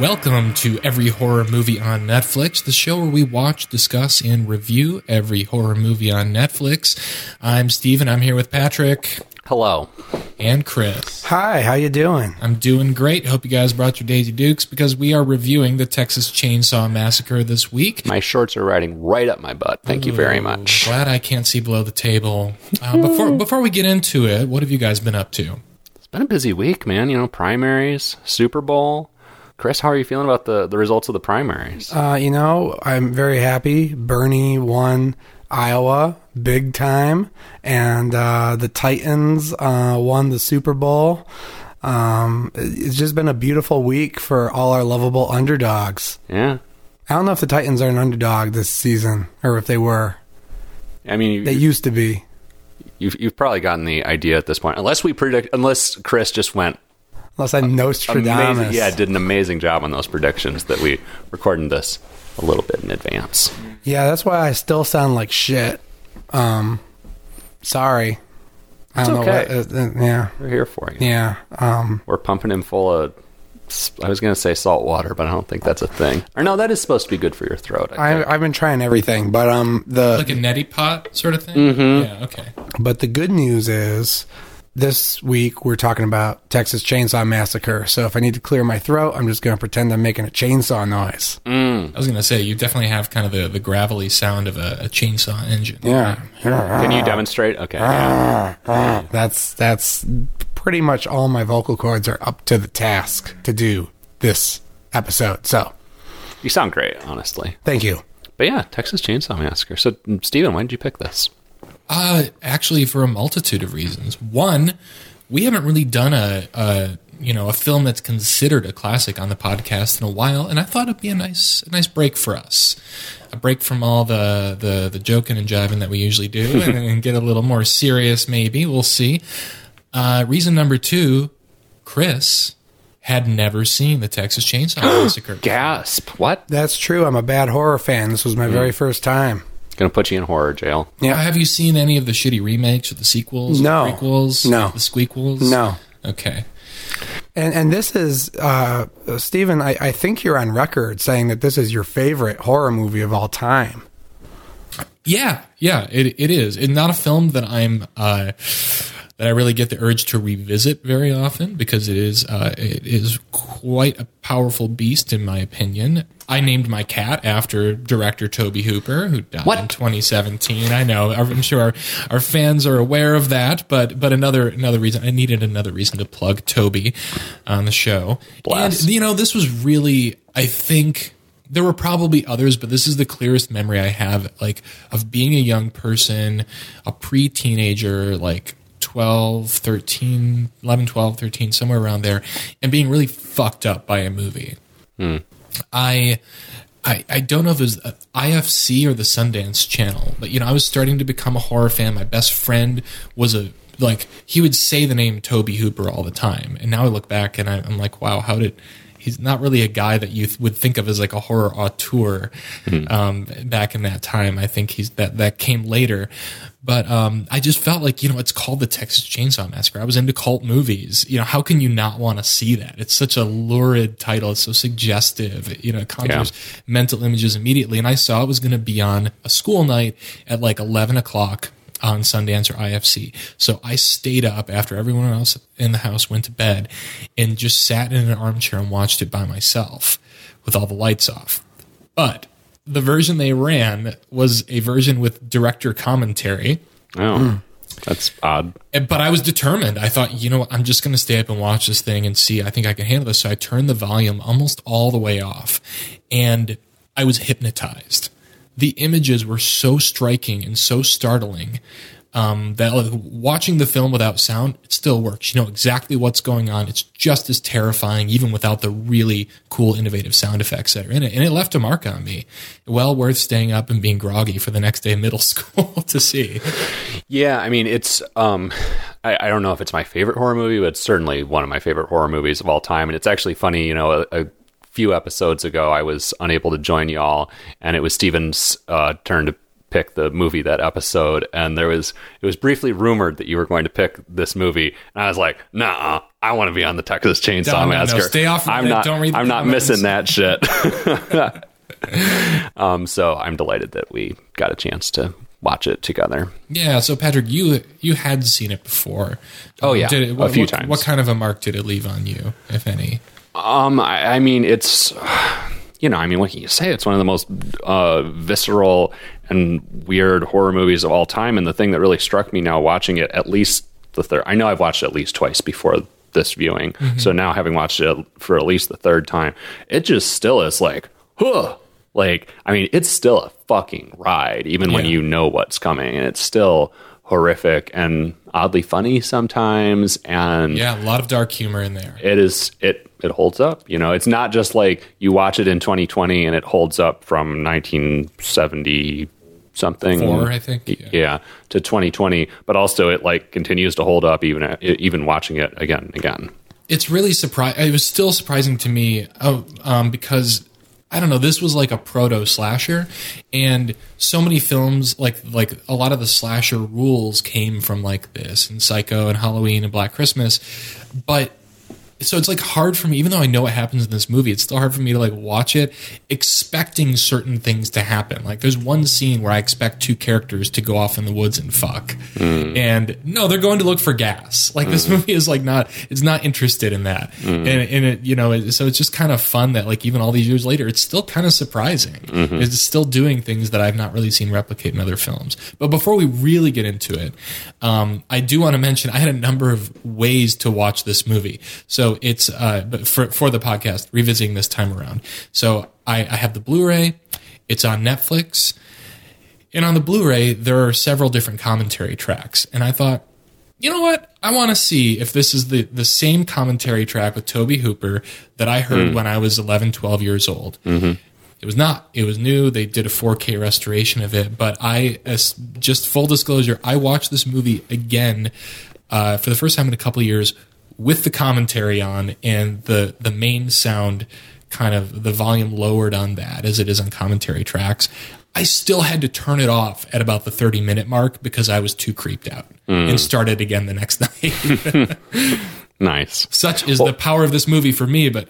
Welcome to Every Horror Movie on Netflix, the show where we watch, discuss, and review every horror movie on Netflix. I'm Steven. I'm here with Patrick Hello. and Chris. Hi, how you doing? I'm doing great. Hope you guys brought your Daisy Dukes because we are reviewing the Texas Chainsaw Massacre this week. My shorts are riding right up my butt. Thank you very much. Glad I can't see below the table. Uh, before before we get into it, what have you guys been up to? It's been a busy week, man. You know, primaries, Super Bowl. Chris, how are you feeling about the, the results of the primaries? Uh, you know, I'm very happy. Bernie won Iowa big time, and uh, the Titans uh, won the Super Bowl. Um, it's just been a beautiful week for all our lovable underdogs. yeah. I don't know if the Titans are an underdog this season, or if they were. I mean, They used to be. you've, you've probably gotten the idea at this point. Unless we predict, unless Chris just went Unless I'm Nostradamus. amazing. Yeah, did an amazing job on those predictions that we recorded this a little bit in advance. Yeah, that's why I still sound like shit. Um, sorry. I It's don't know okay. what. Uh, uh, yeah, We're here for you. yeah. Um, We're pumping him full of. I was going to say salt water, but I don't think that's a thing. Or no, that is supposed to be good for your throat. I I, I've been trying everything, but um, the Like a neti pot sort of thing? Mm-hmm. Yeah, okay. but the good news is this week we're talking about Texas Chainsaw Massacre. So if I need to clear my throat, I'm just going to pretend I'm making a chainsaw noise. Mm. I was going to say, you definitely have kind of the, the gravelly sound of a, a chainsaw engine. Yeah, Can you demonstrate? Okay. yeah. that's that's pretty much all my vocal cords are up to the task to do this episode. So You sound great, honestly. thank you. But yeah, Texas Chainsaw Massacre. So, Steven, why did you pick this? Uh, actually, for a multitude of reasons. One, we haven't really done a, a you know a film that's considered a classic on the podcast in a while, and I thought it'd be a nice a nice break for us, a break from all the the, the joking and jiving that we usually do, and, and get a little more serious. Maybe we'll see. Uh, reason number two, Chris had never seen the Texas Chainsaw Massacre. Gasp. What? That's true. I'm a bad horror fan. This was my very first time. Gonna put you in horror jail. Yeah. Have you seen any of the shitty remakes or the sequels? No. the prequels, No. the squeakquels. No. Okay. And and this is uh, Stephen. I, I think you're on record saying that this is your favorite horror movie of all time. Yeah, yeah, it it is. It's not a film that I'm uh, that I really get the urge to revisit very often because it is uh, it is quite a powerful beast in my opinion. I named my cat after director Tobe Hooper, who died What? in 2017. I know. I'm sure our, our fans are aware of that, but but another another reason I needed another reason to plug Toby on the show. Bless. And you know, this was really I think there were probably others, but this is the clearest memory I have, like, of being a young person, a pre teenager, like 12, 13, 11, 12, 13, somewhere around there, and being really fucked up by a movie. I. I, I don't know if it was IFC or the Sundance Channel, but you know I was starting to become a horror fan. My best friend was a like he would say the name Tobe Hooper all the time, and now I look back and I, I'm like, wow, how did he's not really a guy that you th- would think of as like a horror auteur um, back in that time. I think he's that that came later, but um, I just felt like you know it's called the Texas Chainsaw Massacre. I was into cult movies. You know how can you not want to see that? It's such a lurid title. It's so suggestive. You know, it conjures mental images immediately. And I saw it was going to be on a school night at like eleven o'clock on Sundance or IFC. So I stayed up after everyone else in the house went to bed and just sat in an armchair and watched it by myself with all the lights off. But the version they ran was a version with director commentary. Oh, hmm. that's odd. But I was determined. I thought, you know what, I'm just going to stay up and watch this thing and see. I think I can handle this. So I turned the volume almost all the way off and I was hypnotized. The images were so striking and so startling. Um, that like, watching the film without sound, it still works. You know exactly what's going on. It's just as terrifying, even without the really cool, innovative sound effects that are in it. And it left a mark on me. Well worth staying up and being groggy for the next day of middle school to see. Yeah, I mean, it's um, I, I don't know if it's my favorite horror movie, but it's certainly one of my favorite horror movies of all time. And it's actually funny, you know, a, a few episodes ago, I was unable to join y'all, and it was Steven's uh, turn to pick the movie that episode. And there was it was briefly rumored that you were going to pick this movie, and I was like, Nah, I want to be on the Texas Chainsaw No, no, no, Massacre. stay off of I'm it. not. Don't read I'm not comments. missing that shit. um, so I'm delighted that we got a chance to watch it together. Yeah. So Patrick, you you had seen it before. Oh, yeah, Did it, a what, few what- times. What kind of a mark did it leave on you, if any? Um, I, I mean, it's you know, I mean, what can you say? It's one of the most uh, visceral and weird horror movies of all time. And the thing that really struck me now watching it, at least the third, I know I've watched it at least twice before this viewing. So now having watched it for at least the third time, it just still is like, huh. Like, I mean, it's still a fucking ride, even when you know what's coming, and it's still horrific and oddly funny sometimes. And Yeah, a lot of dark humor in there. it is it it holds up you know it's not just like you watch it in 2020 and it holds up from 1970 something Four, I think, yeah. yeah. to 2020 but also it like continues to hold up even even watching it again and again it's really surprising. It was still surprising to me oh, um, because I don't know. This was like a proto slasher, and so many films like like a lot of the slasher rules came from like this and Psycho and Halloween and Black Christmas, but. So it's like hard for me, even though I know what happens in this movie, it's still hard for me to like watch it expecting certain things to happen. Like there's one scene where I expect two characters to go off in the woods and fuck. Mm. And no, they're going to look for gas. Like this mm. movie is like not, it's not interested in that. Mm. And, and it, you know, it, so it's just kind of fun that like even all these years later, it's still kind of surprising. Mm-hmm. It's still doing things that I've not really seen replicate in other films. But before we really get into it, um, I do want to mention I had a number of ways to watch this movie. So it's, uh, but for, for the podcast, revisiting this time around. So I, I have the Blu-ray. It's on Netflix. And on the Blu-ray, there are several different commentary tracks. And I thought, you know what? I want to see if this is the, the same commentary track with Tobe Hooper that I heard when I was 11, 12 years old. It was not. It was new. They did a 4K restoration of it. But I, as just full disclosure, I watched this movie again uh, for the first time in a couple of years with the commentary on and the the main sound kind of the volume lowered on that as it is on commentary tracks. I still had to turn it off at about the 30 minute mark because I was too creeped out hmm. and started again the next night. nice Such is the power of this movie for me. But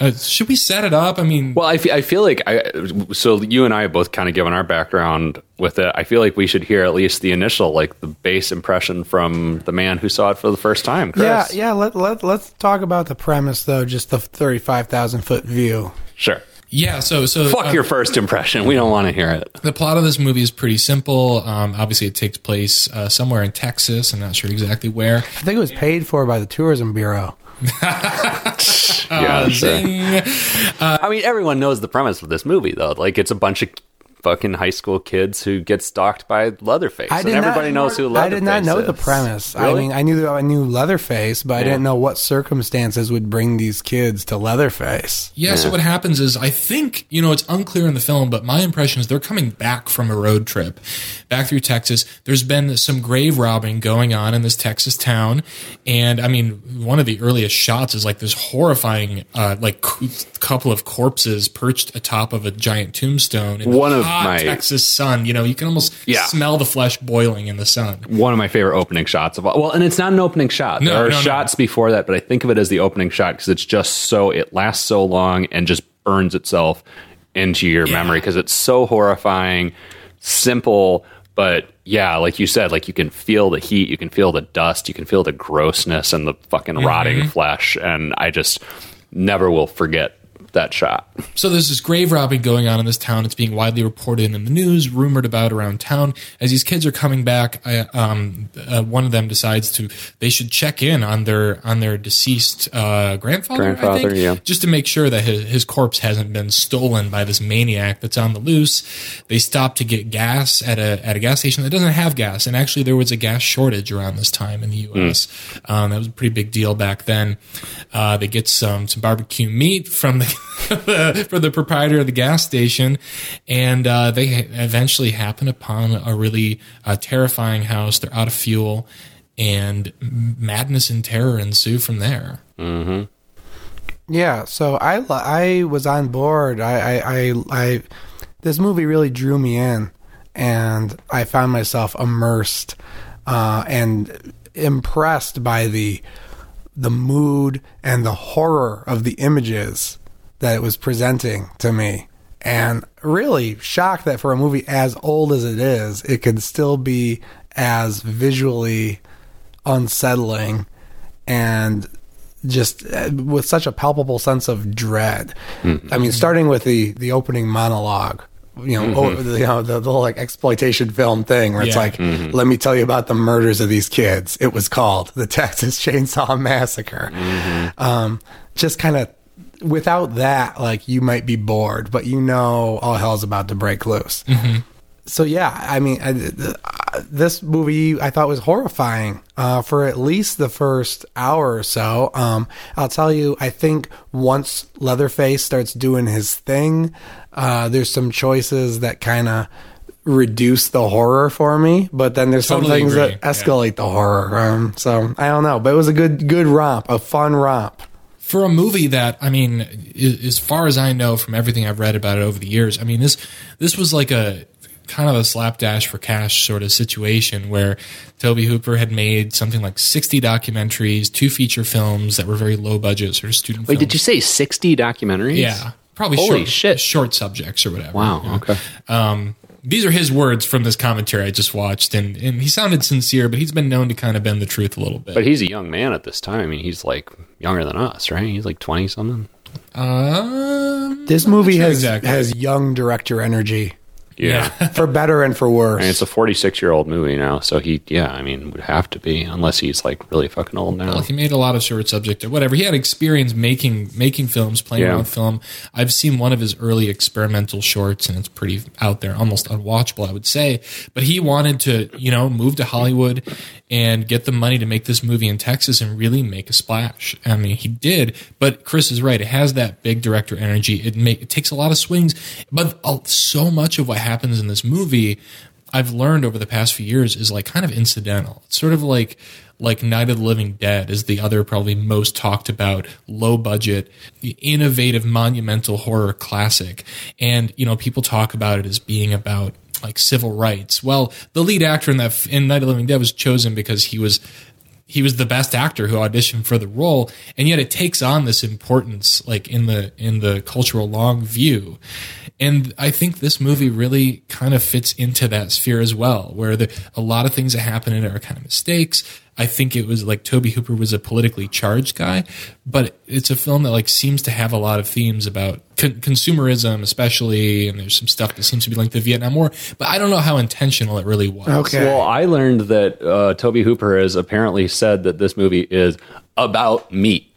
uh, should we set it up? I mean, well I feel like I so you and I have both kind of given our background with it I feel like we should hear at least the initial like the base impression from the man who saw it for the first time Chris. Yeah, yeah. Let let let's talk about the premise though. Just the thirty-five thousand foot view. sure yeah. So, so fuck uh, your first impression we don't want to hear it The plot of this movie is pretty simple. Um, obviously, it takes place uh, somewhere in Texas. I'm not sure exactly where. I think it was paid for by the tourism bureau. yeah sure. Zing. I mean, everyone knows the premise of this movie, though. Like, it's a bunch of fucking high school kids who get stalked by Leatherface, I and did not- knows who Leatherface I did not know is. the premise. I mean, I knew I knew Leatherface, but I didn't know what circumstances would bring these kids to Leatherface. Yeah, so what happens is I think, you know, it's unclear in the film, but my impression is they're coming back from a road trip back through Texas. There's been some grave robbing going on in this Texas town. And I mean, one of the earliest shots is like this horrifying, uh, like cou- couple of corpses perched atop of a giant tombstone in One of hot my- Texas sun. You know, you can almost Yeah. smell the flesh boiling in the sun. One of my favorite opening shots of all. Well, and it's not an opening shot. No, there are no, no. shots before that, but I think of it as the opening shot because it's just so it lasts so long and just burns itself into your memory because it's so horrifying, simple, but yeah, like you said, like you can feel the heat, you can feel the dust, you can feel the grossness and the fucking Mm-hmm. rotting flesh, and I just never will forget that shot. So there's this grave robbing going on in this town. It's being widely reported in the news, rumored about around town. As these kids are coming back, I, um, uh, one of them decides to they should check in on their on their deceased uh, grandfather. I Grandfather, think, yeah. just to make sure that his, his corpse hasn't been stolen by this maniac that's on the loose. They stop to get gas at a at a gas station that doesn't have gas, and actually there was a gas shortage around this time in the U.S. Um, that was a pretty big deal back then. Uh, they get some some barbecue meat from the for the proprietor of the gas station, and uh, they eventually happen upon a really uh, terrifying house. They're out of fuel, and madness and terror ensue from there. Yeah, so I I was on board. I I I, I this movie really drew me in, and I found myself immersed uh, and impressed by the the mood and the horror of the images that it was presenting to me. And really shocked that for a movie as old as it is, it could still be as visually unsettling and just uh, with such a palpable sense of dread. I mean, starting with the the opening monologue, you know, oh, the, you know, the, the whole like exploitation film thing, where it's Yeah. like, let me tell you about the murders of these kids. It was called the Texas Chainsaw Massacre. Um, just kind of without that, like you might be bored, but you know, all hell's about to break loose so yeah, I mean, I, uh, this movie I thought was horrifying uh, for at least the first hour or so. Um, I'll tell you, I think once Leatherface starts doing his thing, uh, there's some choices that kind of reduce the horror for me, but then there's some things agree, that escalate the horror. Um, so I don't know, but it was a good good romp, a fun romp. For a movie that I mean, as far as I know from everything I've read about it over the years, I mean this this was like a kind of a slapdash for cash sort of situation where Tobe Hooper had made something like sixty documentaries, two feature films that were very low budget sort of student. Wait, films. did you say 60 documentaries? Yeah, probably Holy short, shit. short subjects or whatever. Wow. you know. Okay. Um, these are his words from this commentary I just watched, and and he sounded sincere, but he's been known to kind of bend the truth a little bit. But he's a young man at this time. I mean, he's like younger than us, right? He's like 20 something. um, This movie sure has exactly. has young director energy, Yeah. for better and for worse. And it's a 46 year old movie now. So he, yeah, I mean, would have to be, unless he's like really fucking old now. Well, he made a lot of short subject or whatever. He had experience making making films, playing Yeah. around with film. I've seen one of his early experimental shorts, and it's pretty out there, almost unwatchable, I would say. But he wanted to, you know, move to Hollywood and get the money to make this movie in Texas and really make a splash. I mean, he did. But Chris is right; it has that big director energy. It make it takes a lot of swings, but uh, so much of what happens in this movie. I've learned over the past few years is like kind of incidental. It's sort of like like Night of the Living Dead is the other probably most talked about low budget, innovative, monumental horror classic. And you know, people talk about it as being about like civil rights. Well, the lead actor in that in Night of the Living Dead was chosen because he was he was the best actor who auditioned for the role and yet it takes on this importance like in the in the cultural long view. And i think this movie really kind of fits into that sphere as well where the, a lot of things that happen in it are kind of mistakes i think it was like tobe hooper was a politically charged guy but it's a film that like seems to have a lot of themes about con- consumerism especially and there's some stuff that seems to be linked to the vietnam war but i don't know how intentional it really was Okay. Well, I learned that uh, Tobe Hooper has apparently said that this movie is about meat.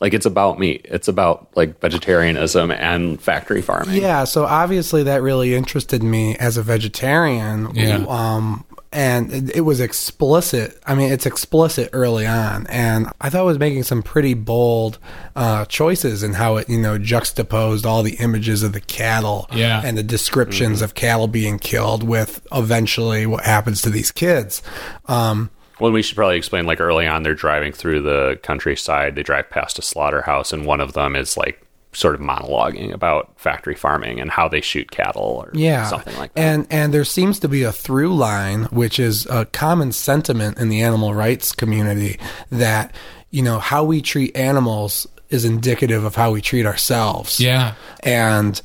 Like it's about meat. It's about like vegetarianism and factory farming. Yeah, so obviously that really interested me as a vegetarian. Yeah. Um, and it, it was explicit. I mean, it's explicit early on, and I thought it was making some pretty bold uh, choices in how it, you know, juxtaposed all the images of the cattle Yeah. and the descriptions of cattle being killed with eventually what happens to these kids. Um, Well, we should probably explain like early on, they're driving through the countryside. They drive past a slaughterhouse, and one of them is like sort of monologuing about factory farming and how they shoot cattle or yeah. something like that. and and there seems to be a through line which is a common sentiment in the animal rights community that you know how we treat animals is indicative of how we treat ourselves. Yeah. And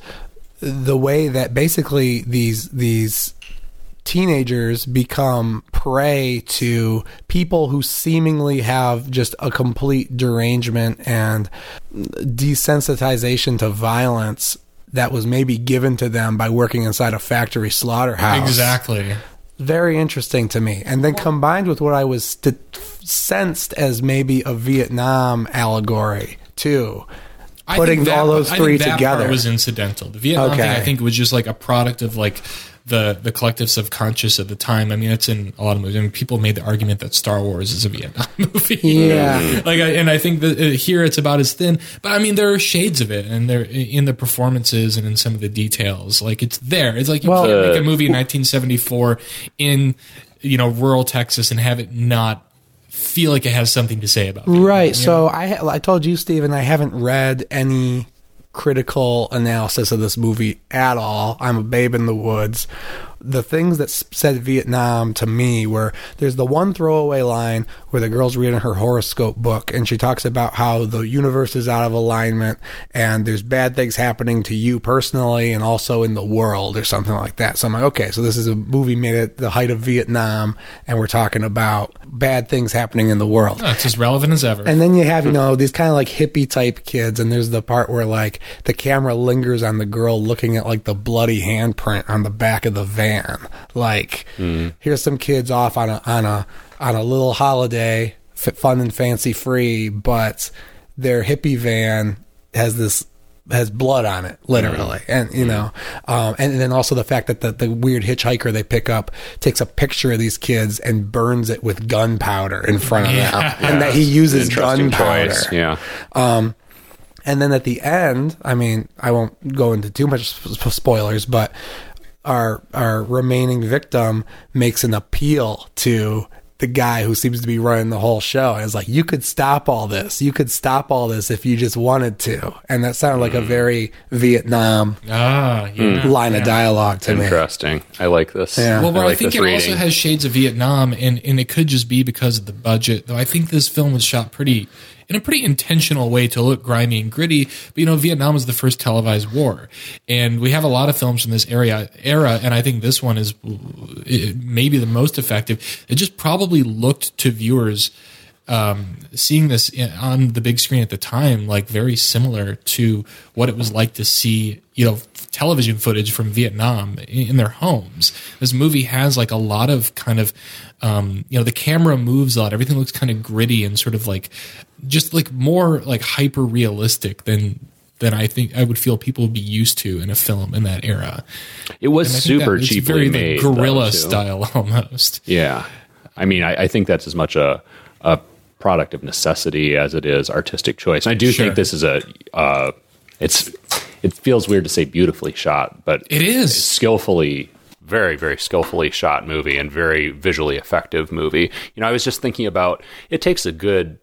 the way that basically these these teenagers become prey to people who seemingly have just a complete derangement and desensitization to violence that was maybe given to them by working inside a factory slaughterhouse. Exactly. Very interesting to me. And then combined with what I was st- sensed as maybe a Vietnam allegory, too. I Putting that- all those I three think that together. was incidental. The Vietnam thing, I think, was just like a product of like the the collective subconscious at the time. I mean, it's in a lot of movies. I mean, people made the argument that Star Wars is a Vietnam movie. Yeah. like, I, and I think that uh, here it's about as thin, but I mean, there are shades of it, and they're in the performances and in some of the details. Like, it's there. It's like you Well- can't make a movie in 1974 in you know rural Texas and have it not feel like it has something to say about it. Right. So I I told you, Stephen, I haven't read any critical analysis of this movie at all. I'm a babe in the woods. The things that said Vietnam to me were there's the one throwaway line where the girl's reading her horoscope book and she talks about how the universe is out of alignment and there's bad things happening to you personally and also in the world or something like that. So I'm like, okay, so this is a movie made at the height of Vietnam and we're talking about bad things happening in the world. Oh, it's as relevant as ever. And then you have, you know, these kind of like hippie type kids, and there's the part where like the camera lingers on the girl looking at like the bloody handprint on the back of the van. Like, mm. here's some kids off on a on a on a little holiday, fun and fancy free, but their hippie van has this has blood on it, literally, mm. and you mm. know, um, and then also the fact that the, the weird hitchhiker they pick up takes a picture of these kids and burns it with gunpowder in front of them, and that he uses gunpowder. Yeah. Um, and then at the end, I mean, I won't go into too much spoilers, but our our remaining victim makes an appeal to the guy who seems to be running the whole show. And it's like, you could stop all this. You could stop all this if you just wanted to. And that sounded like a very Vietnam ah, yeah. line of dialogue to me. Interesting. I like this. Yeah. Well, I but I, like think it reading. also has shades of Vietnam, and, and it could just be because of the budget. Though I think this film was shot pretty in a pretty intentional way to look grimy and gritty. But you know, Vietnam was the first televised war, and we have a lot of films from this area era, and I think this one is maybe the most effective. It just probably looked to viewers. Um, seeing this in, on the big screen at the time, like very similar to what it was like to see, you know, television footage from Vietnam in, in their homes. This movie has like a lot of kind of, um, you know, the camera moves a lot. Everything looks kind of gritty and sort of like, just like more like hyper realistic than than I think I would feel people would be used to in a film in that era. It was And I think super cheaply very made. like, guerrilla style almost. Yeah. I mean, I, I think that's as much a, a product of necessity as it is artistic choice. And I do Sure. think this is a, uh, it's, it feels weird to say beautifully shot, but It is. skillfully very very skillfully shot movie and very visually effective movie. You know i was just thinking about it takes a good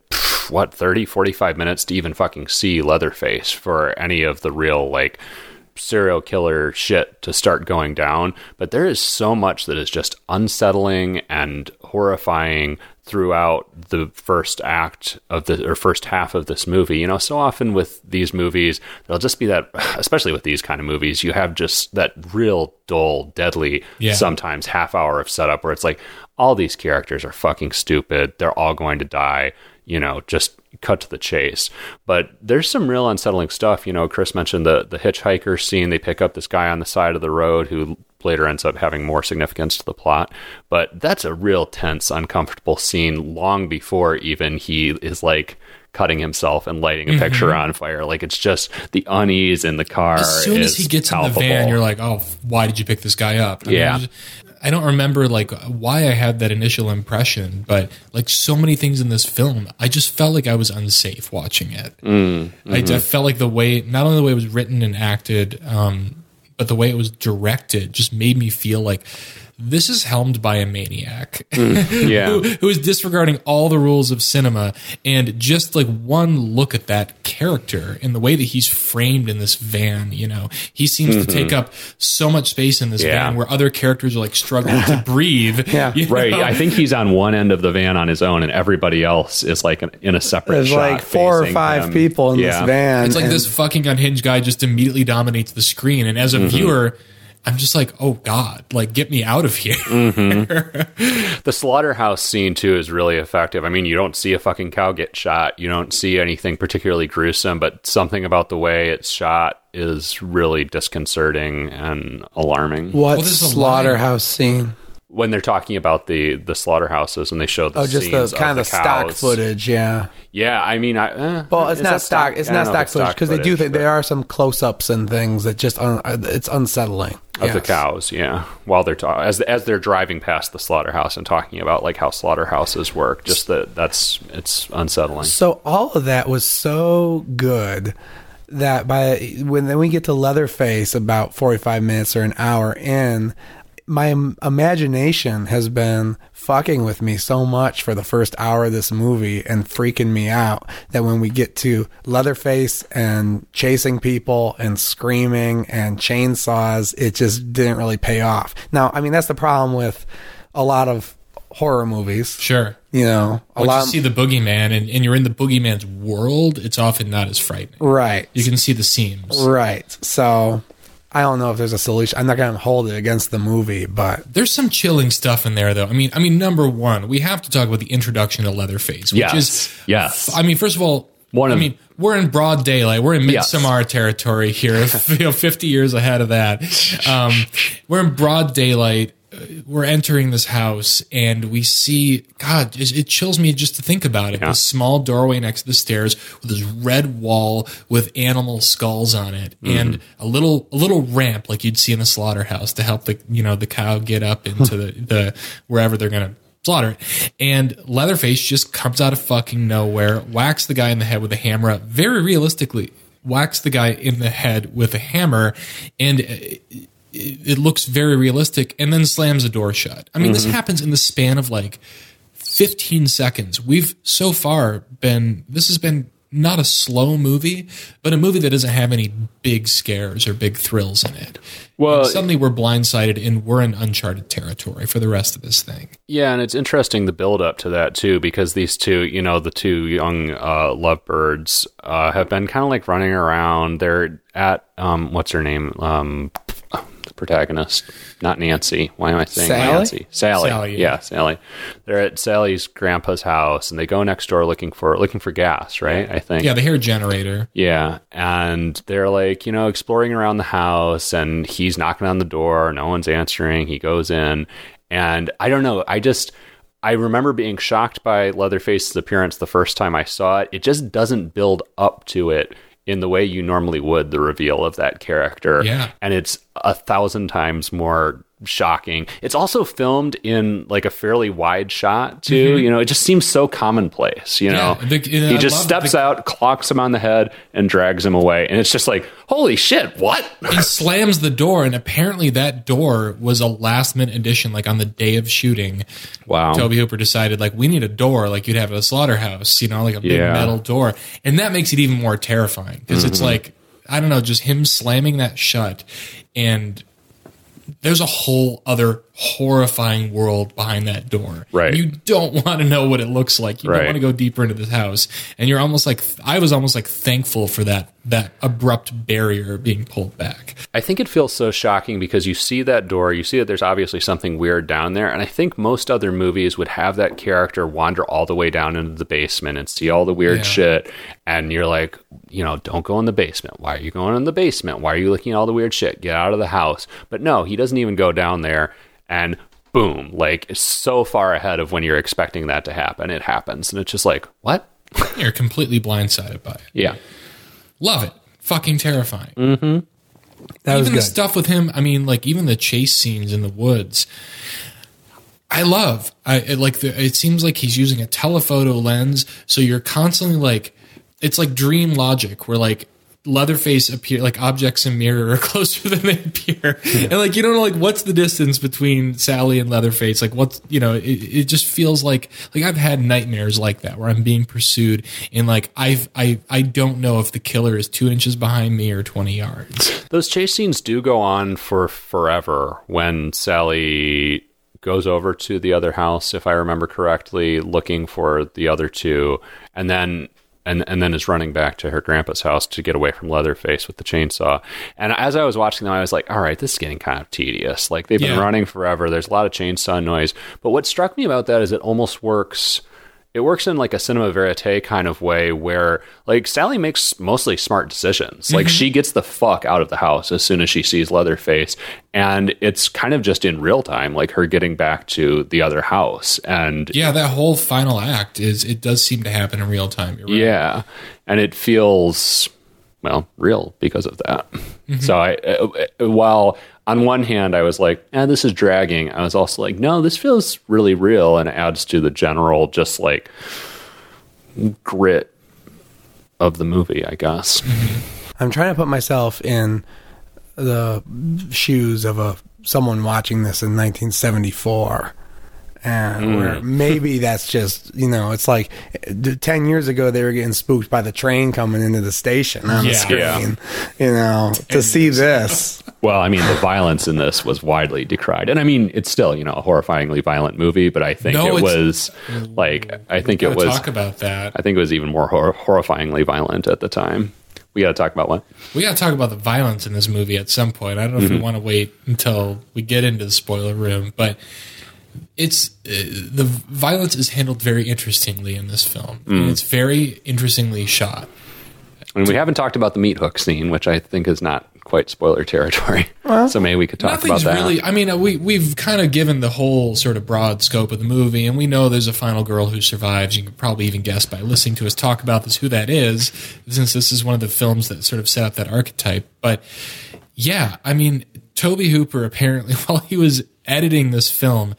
what 30 45 minutes to even fucking see leatherface for any of the real like serial killer shit to start going down but there is so much that is just unsettling and horrifying throughout the first act of the or first half of this movie. You know, so often with these movies, there'll just be that, especially with these kind of movies, you have just that real dull, deadly, Yeah. sometimes half hour of setup where it's like all these characters are fucking stupid. They're all going to die. You know, just cut to the chase. But there's some real unsettling stuff. You know, Chris mentioned the the hitchhiker scene. They pick up this guy on the side of the road who later ends up having more significance to the plot. But that's a real tense, uncomfortable scene long before even he is like cutting himself and lighting a mm-hmm. picture on fire. Like it's just the unease in the car. as soon as he gets palpable. in the van, you're like, oh, why did you pick this guy up? I Yeah. Just- I don't remember like why I had that initial impression, but like so many things in this film, I just felt like I was unsafe watching it. Mm, I, I felt like the way, not only the way it was written and acted, um, but the way it was directed just made me feel like this is helmed by a maniac Mm, yeah. who, who is disregarding all the rules of cinema and just like one look at that character and the way that he's framed in this van you know he seems to take up so much space in this Mm-hmm. Yeah. van where other characters are like struggling to breathe Yeah. you Right. I think he's on one end of the van on his own, and everybody else is like in a separate There's shot. like four or five him. people in Yeah. this van. It's like and- this fucking unhinged guy just immediately dominates the screen, and as a Mm-hmm. viewer, I'm just like, oh God, like get me out of here. Mm-hmm. The slaughterhouse scene too is really effective. I mean, you don't see a fucking cow get shot. You don't see anything particularly gruesome, but something about the way it's shot is really disconcerting and alarming. What there's a line- slaughterhouse scene? When they're talking about the the slaughterhouses and they show the Oh, just the kind of the the stock footage, yeah. Yeah, I mean, I, eh, Well, it's not that stock. It's not don't know if stock footage because they do think there are some close-ups and things that just un, it's unsettling of the cows, yeah. While they're ta- as as they're driving past the slaughterhouse and talking about like how slaughterhouses work, just that that's it's unsettling. So all of that was so good that by when then we get to Leatherface about 45 minutes or an hour in my imagination has been fucking with me so much for the first hour of this movie and freaking me out that when we get to Leatherface and chasing people and screaming and chainsaws, it just didn't really pay off. Now, I mean, that's the problem with a lot of horror movies. Sure. You know, a Once lot you see the boogeyman and, and you're in the boogeyman's world, it's often not as frightening. right. You can see the seams. Right. So I don't know if there's a solution. I'm not going to hold it against the movie, but There's some chilling stuff in there, though. I mean, I mean, number one, we have to talk about the introduction to Leatherface, which Yes. is Yes. I mean, first of all, One of, I mean, we're in broad daylight. We're in Yes. Midsommar territory here. you know, 50 years ahead of that. Um, we're in broad daylight. Uh, We're entering this house and we see, God, it, it chills me just to think about it. Yeah. This small doorway next to the stairs with this red wall with animal skulls on it Mm-hmm. and a little, a little ramp like you'd see in a slaughterhouse to help the, you know, the cow get up into the, the, wherever they're going to slaughter it. And Leatherface just comes out of fucking nowhere, whacks the guy in the head with a hammer, very realistically, whacks the guy in the head with a hammer, and it, looks very realistic, and then slams the door shut. I mean, this happens in the span of like 15 seconds. We've so far been, this has been not a slow movie, but a movie that doesn't have any big scares or big thrills in it. Well- And suddenly we're blindsided and we're in uncharted territory for the rest of this thing. Yeah, and it's interesting the build up to that too, because these two, you know, the two young uh, lovebirds uh, have been kind of like running around. They're at um, what's her name, um, protagonist, not Nancy. Why am I saying Sally? Nancy? Sally. Sally, yeah. Sally. They're at Sally's grandpa's house, and they go next door looking for looking for gas. Right? I think. Yeah, the hair generator. Yeah, and they're like, you know, exploring around the house, and he's knocking on the door. No one's answering. He goes in, and I don't know. I just, I remember being shocked by Leatherface's appearance the first time I saw it. It just doesn't build up to it in the way you normally would the reveal of that character. Yeah. and it's a thousand times more shocking. It's also filmed in like a fairly wide shot too. You know, it just seems so commonplace. You know, Mm-hmm. Yeah, the- he I just steps the- out, clocks him on the head, and drags him away. And it's just like, holy shit, what? He slams the door, and apparently that door was a last minute addition. Like on the day of shooting, Wow. Tobe Hooper decided like we need a door like you'd have at a slaughterhouse, you know, like a big Yeah. metal door, and that makes it even more terrifying because it's Mm-hmm. like I don't know, just him slamming that shut, and there's a whole other horrifying world behind that door. Right. You don't want to know what it looks like. You Right. don't want to go deeper into this house. And you're almost like I was almost like thankful for that that abrupt barrier being pulled back. I think it feels so shocking because you see that door, you see that there's obviously something weird down there, and I think most other movies would have that character wander all the way down into the basement and see all the weird Yeah. shit, and you're like, you know, don't go in the basement. Why are you going in the basement? Why are you looking at all the weird shit? Get out of the house. But no, he doesn't even go down there, and boom, like so far ahead of when you're expecting that to happen. It happens, and it's just like, what? You're completely blindsided by it. Yeah. Love it. Fucking terrifying. Mm-hmm. that was even good. the stuff with him, I mean, like even the chase scenes in the woods. I love. I it, like. The, it seems like he's using a telephoto lens, so you're constantly like, it's like dream logic, where like Leatherface appear like objects in mirror are closer than they appear, and like you don't know like what's the distance between Sally and Leatherface. Like what's you know, it, it just feels like like I've had nightmares like that where I'm being pursued, and like I've I I don't know if the killer is two inches behind me or twenty yards. Those chase scenes do go on for forever when Sally goes over to the other house, if I remember correctly, looking for the other two. And then and and then is running back to her grandpa's house to get away from Leatherface with the chainsaw. And as I was watching them, I was like, all right, this is getting kind of tedious. Like they've been Yeah. running forever. There's a lot of chainsaw noise. But what struck me about that is it almost works it works in like a cinema verite kind of way where like Sally makes mostly smart decisions. Like she gets the fuck out of the house as soon as she sees Leatherface and it's kind of just in real time like her getting back to the other house and Yeah, that whole final act is it does seem to happen in real time. Right. yeah, and it feels well real because of that. So I, uh, uh, while on one hand I was like, "eh, this is dragging," I was also like, "No, this feels really real," and adds to the general just like grit of the movie, I guess. I'm trying to put myself in the shoes of a someone watching this in 1974. And where maybe that's just you know it's like uh, ten years ago they were getting spooked by the train coming into the station on the screen, Yeah. you know to see this. Well, I mean, the violence in this was widely decried, and I mean, it's still you know a horrifyingly violent movie, but I think No, it was like I think it Gotta was talk about that. I think it was even more hor- horrifyingly violent at the time. We got to talk about what? We got to talk about the violence in this movie at some point. I don't know if we want to wait until we get into the spoiler room, but it's uh, the violence is handled very interestingly in this film. And it's very interestingly shot. I mean, we haven't talked about the meat hook scene, which I think is not quite spoiler territory. so maybe we could talk about Nothing's that. really. I mean, uh, we we've kind of given the whole sort of broad scope of the movie, and we know there's a final girl who survives. You can probably even guess by listening to us talk about this who that is, since this is one of the films that sort of set up that archetype. But yeah, I mean, Tobe Hooper apparently, while he was editing this film,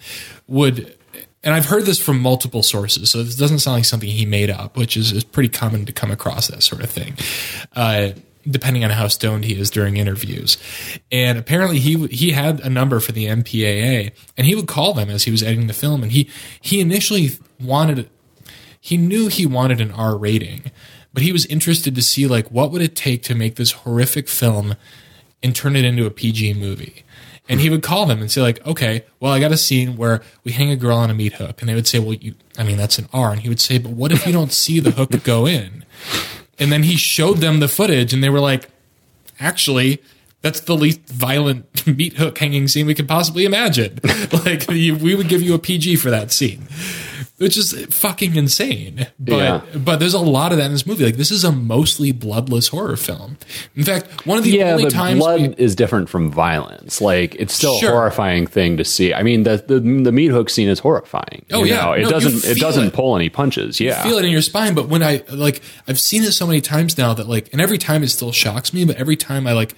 would. And I've heard this from multiple sources, so this doesn't sound like something he made up, which is, is pretty common to come across that sort of thing. Uh, depending on how stoned he is during interviews. And apparently he he had a number for the MPAA and he would call them as he was editing the film and he he initially wanted he knew he wanted an R rating, but he was interested to see like what would it take to make this horrific film and turn it into a PG movie. And he would call them and say like, "Okay, well, I got a scene where we hang a girl on a meat hook." And they would say, "Well, you I mean, that's an R." And he would say, "But what if you don't see the hook go in?" And then he showed them the footage and they were like, "Actually, that's the least violent meat hook hanging scene we could possibly imagine. like we would give you a PG for that scene." Which is fucking insane. But Yeah. but there's a lot of that in this movie. Like this is a mostly bloodless horror film. In fact, one of the yeah, only but times blood we, is different from violence. Like it's still Sure. a horrifying thing to see. I mean, the the, the meat hook scene is horrifying. Oh, you yeah. know? it doesn't it doesn't it. pull any punches. Yeah, you feel it in your spine. But when I like, I've seen it so many times now that like, and every time it still shocks me. But every time I like,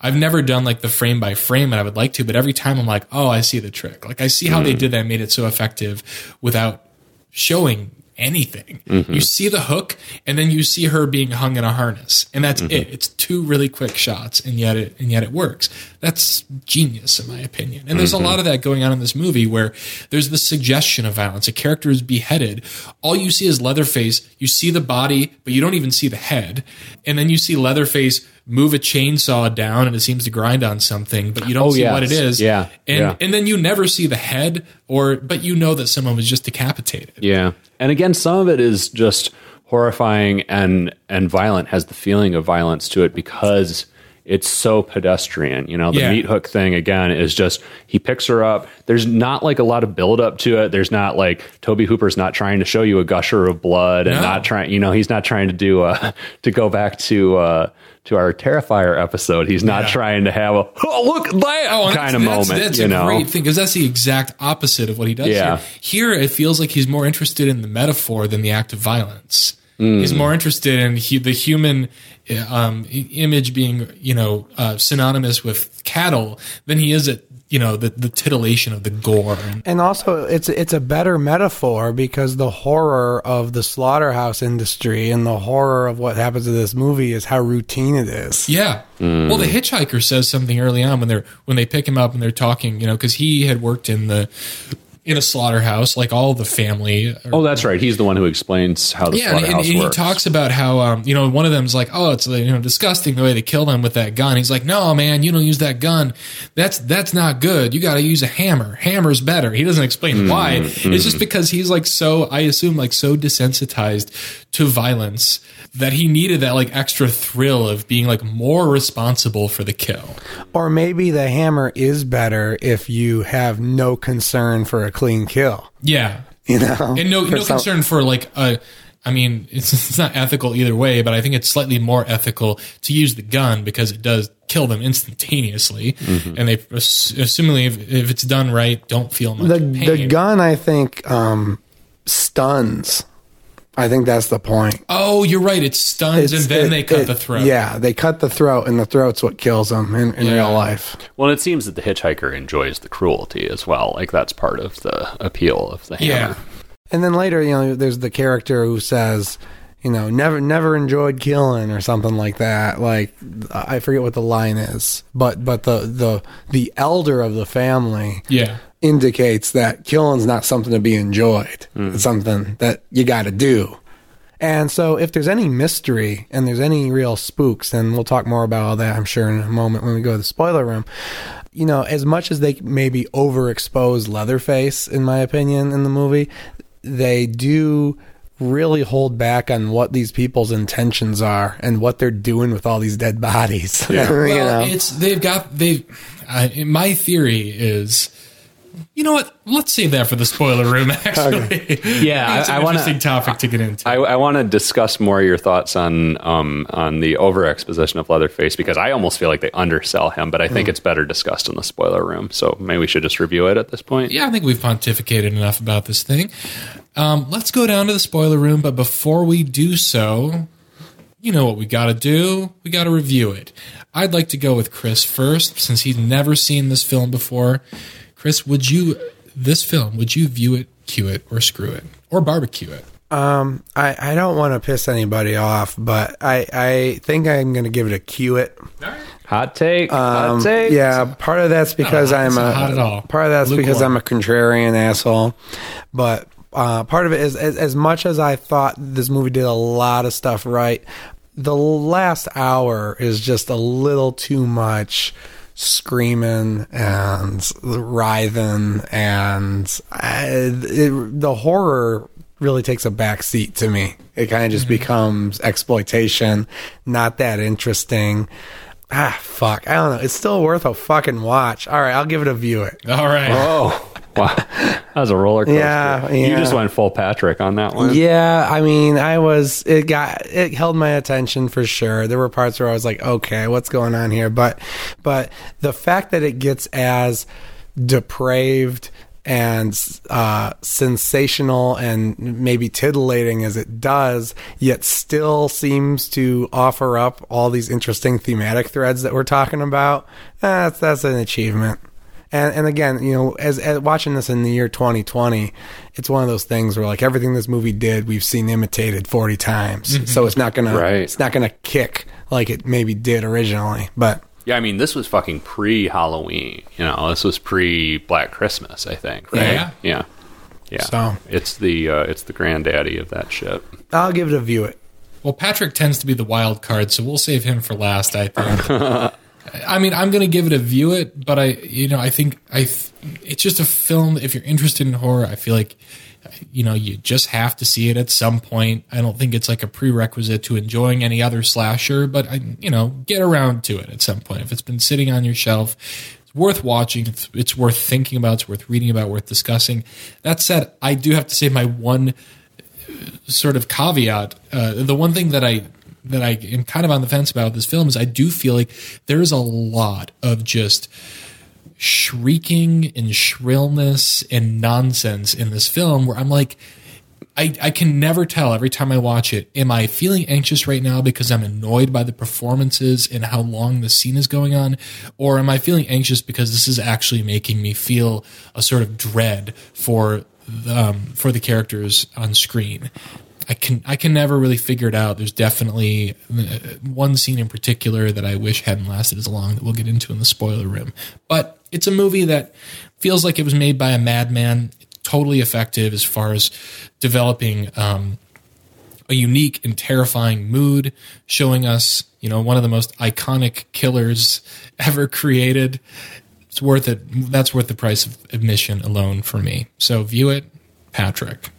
I've never done like the frame by frame, and I would like to. But every time I'm like, oh, I see the trick. Like I see how Mm. they did that, made it so effective without showing anything. Mm-hmm. You see the hook, and then you see her being hung in a harness, and that's Mm-hmm. it. It's two really quick shots, and yet it and yet it works. That's genius, in my opinion. And there's Mm-hmm. a lot of that going on in this movie where there's the suggestion of violence. A character is beheaded. All you see is Leatherface. You see the body, but you don't even see the head. And then you see Leatherface move a chainsaw down, and it seems to grind on something, but you don't Oh, see yes. what it is. Yeah, and yeah. and then you never see the head, or but you know that someone was just decapitated. Yeah. And again, some of it is just horrifying and and violent has the feeling of violence to it because it's so pedestrian. You know, the Yeah. meat hook thing again is just he picks her up. There's not like a lot of build up to it. There's not like Tobe Hooper's not trying to show you a gusher of blood and No. not trying, you know, he's not trying to do uh to go back to uh to our Terrifier episode. He's not Yeah. trying to have a oh look at that Oh, kind of that's- moment. That's, that's you a know, great thing because that's the exact opposite of what he does Yeah. here. Here, it feels like he's more interested in the metaphor than the act of violence. Mm. He's more interested in he, the human uh, um, image being, you know, uh, synonymous with cattle than he is at, you know, the, the titillation of the gore. And, And also, it's it's a better metaphor because the horror of the slaughterhouse industry and the horror of what happens in this movie is how routine it is. Yeah. Well, the hitchhiker says something early on when they're when they pick him up and they're talking, you know, because he had worked in the in a slaughterhouse, like all the family. Oh, that's right. He's the one who explains how the yeah, and, and, slaughterhouse and he talks about how um, you know one of them's like, oh, it's you know disgusting the way they kill them with that gun. He's like, no, man, you don't use that gun. That's that's not good. You got to use a hammer. Hammer's better. He doesn't explain Mm-hmm. why. It's just because he's like so, I assume, like so desensitized to violence that he needed that like extra thrill of being like more responsible for the kill. Or maybe the hammer is better if you have no concern for a clean kill. Yeah, You know, and no no some- concern for like a I mean it's it's not ethical either way, but I think it's slightly more ethical to use the gun because it does kill them instantaneously, Mm-hmm. and they ass- assumingly if, if it's done right, don't feel much the pain. the gun. I think um, stuns. I think that's the point. oh, you're right. It stuns, and then it- they cut it- the throat. Yeah, they cut the throat, and the throat's what kills them in, in Yeah. real life. Well, it seems that the hitchhiker enjoys the cruelty as well. Like that's part of the appeal of the yeah. And then later, you know, there's the character who says, you know, never never enjoyed killing or something like that. Like I forget what the line is, but but the the the elder of the family yeah. indicates that killing's not something to be enjoyed. Hmm. It's something that you got to do. And so, if there's any mystery and there's any real spooks, and we'll talk more about all that, I'm sure, in a moment when we go to the spoiler room. You know, as much as they maybe overexpose Leatherface, in my opinion, in the movie, they do really hold back on what these people's intentions are and what they're doing with all these dead bodies. you Well, know? it's they've got they. Uh, my theory is, you know what? Let's save that for the spoiler room. Actually, Yeah, it's I- an I wanna- interesting topic to get into. I, I want to discuss more your thoughts on um, on the over exposition of Leatherface because I almost feel like they undersell him, but I think it's better discussed in the spoiler room. So maybe we should just review it at this point. yeah, I think we've pontificated enough about this thing. Um, let's go down to the spoiler room, but before we do so, you know what we got to do? We got to review it. I'd like to go with Chris first, since he's never seen this film before. Chris, would you this film? Would you view it, cue it, or screw it, or barbecue it? Um, I, I don't want to piss anybody off, but I, I think I'm going to give it a cue it. Hot take. Um, hot take. yeah, part of that's because hot. I'm a hot at all. part of that's because Lukewarm. I'm a contrarian asshole, but uh, part of it is as, as much as I thought this movie did a lot of stuff right, the last hour is just a little too much screaming and writhing and I, it, the horror really takes a back seat to me. It kind of just becomes exploitation, not that interesting. Ah, fuck. I don't know. It's still worth a fucking watch. All right, I'll give it a view it. All right. Oh, wow. That was a roller coaster. Yeah, You just went full Patrick on that one. Yeah, I mean, I was it got it held my attention for sure. There were parts where I was like, okay, what's going on here? But but the fact that it gets as depraved and uh, sensational and maybe titillating as it does, yet still seems to offer up all these interesting thematic threads that we're talking about. That's that's an achievement. And and again, you know, as, as watching this in the year 2020, it's one of those things where like everything this movie did, we've seen imitated 40 times. So it's not gonna Right. it's not gonna kick like it maybe did originally. But Yeah, I mean, this was fucking pre Halloween. You know, this was pre Black Christmas. I think. Right? Yeah. Yeah. Yeah. So- it's the uh, it's the granddaddy of that shit. I'll give it a view it. Well, Patrick tends to be the wild card, so we'll save him for last. I think. I mean, I'm going to give it a view it, but I, you know, I think I, it's just a film. If you're interested in horror, I feel like, you know, you just have to see it at some point. I don't think it's like a prerequisite to enjoying any other slasher, but I, you know, get around to it at some point. If it's been sitting on your shelf, it's worth watching. It's, it's worth thinking about. It's worth reading about. Worth discussing. That said, I do have to say my one sort of caveat. Uh, the one thing that I that I am kind of on the fence about this film is I do feel like there is a lot of just shrieking and shrillness and nonsense in this film where I'm like. I, I can never tell every time I watch it. Am I feeling anxious right now because I'm annoyed by the performances and how long the scene is going on? Or am I feeling anxious because this is actually making me feel a sort of dread for um, for the characters on screen? I can I can never really figure it out. There's definitely uh, one scene in particular that I wish hadn't lasted as long that we'll get into in the spoiler room. But it's a movie that feels like it was made by a madman. totally effective as far as developing um, a unique and terrifying mood, showing us, you know, one of the most iconic killers ever created. It's worth it. That's worth the price of admission alone for me. So view it, Patrick.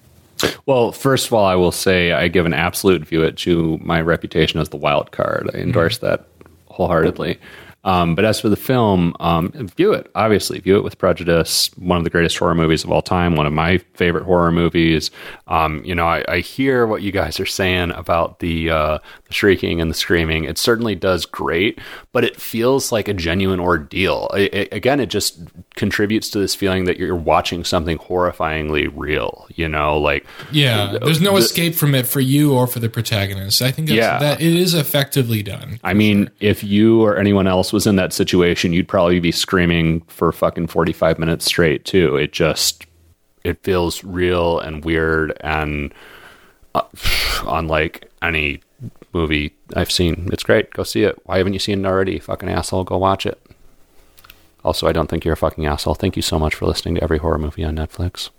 Well, first of all, I will say I give an absolute view it to my reputation as the wild card. I endorse mm-hmm. that wholeheartedly. Um, but as for the film, um, view it. Obviously, view it with prejudice. One of the greatest horror movies of all time. One of my favorite horror movies. Um, you know, I, I, hear what you guys are saying about the, uh, the shrieking and the screaming. It certainly does great, but it feels like a genuine ordeal. It, it, again, it just contributes to this feeling that you're watching something horrifyingly real. You know, like yeah, there's no the, escape from it for you or for the protagonist. I think yeah. that it is effectively done. I mean, sure. if you or anyone else was in that situation, you'd probably be screaming for fucking 45 minutes straight too. It just it feels real and weird and uh, unlike any movie I've seen. It's great. Go see it. Why haven't you seen it already? Fucking asshole, go watch it. Also, I don't think you're a fucking asshole. Thank you so much for listening to every horror movie on Netflix.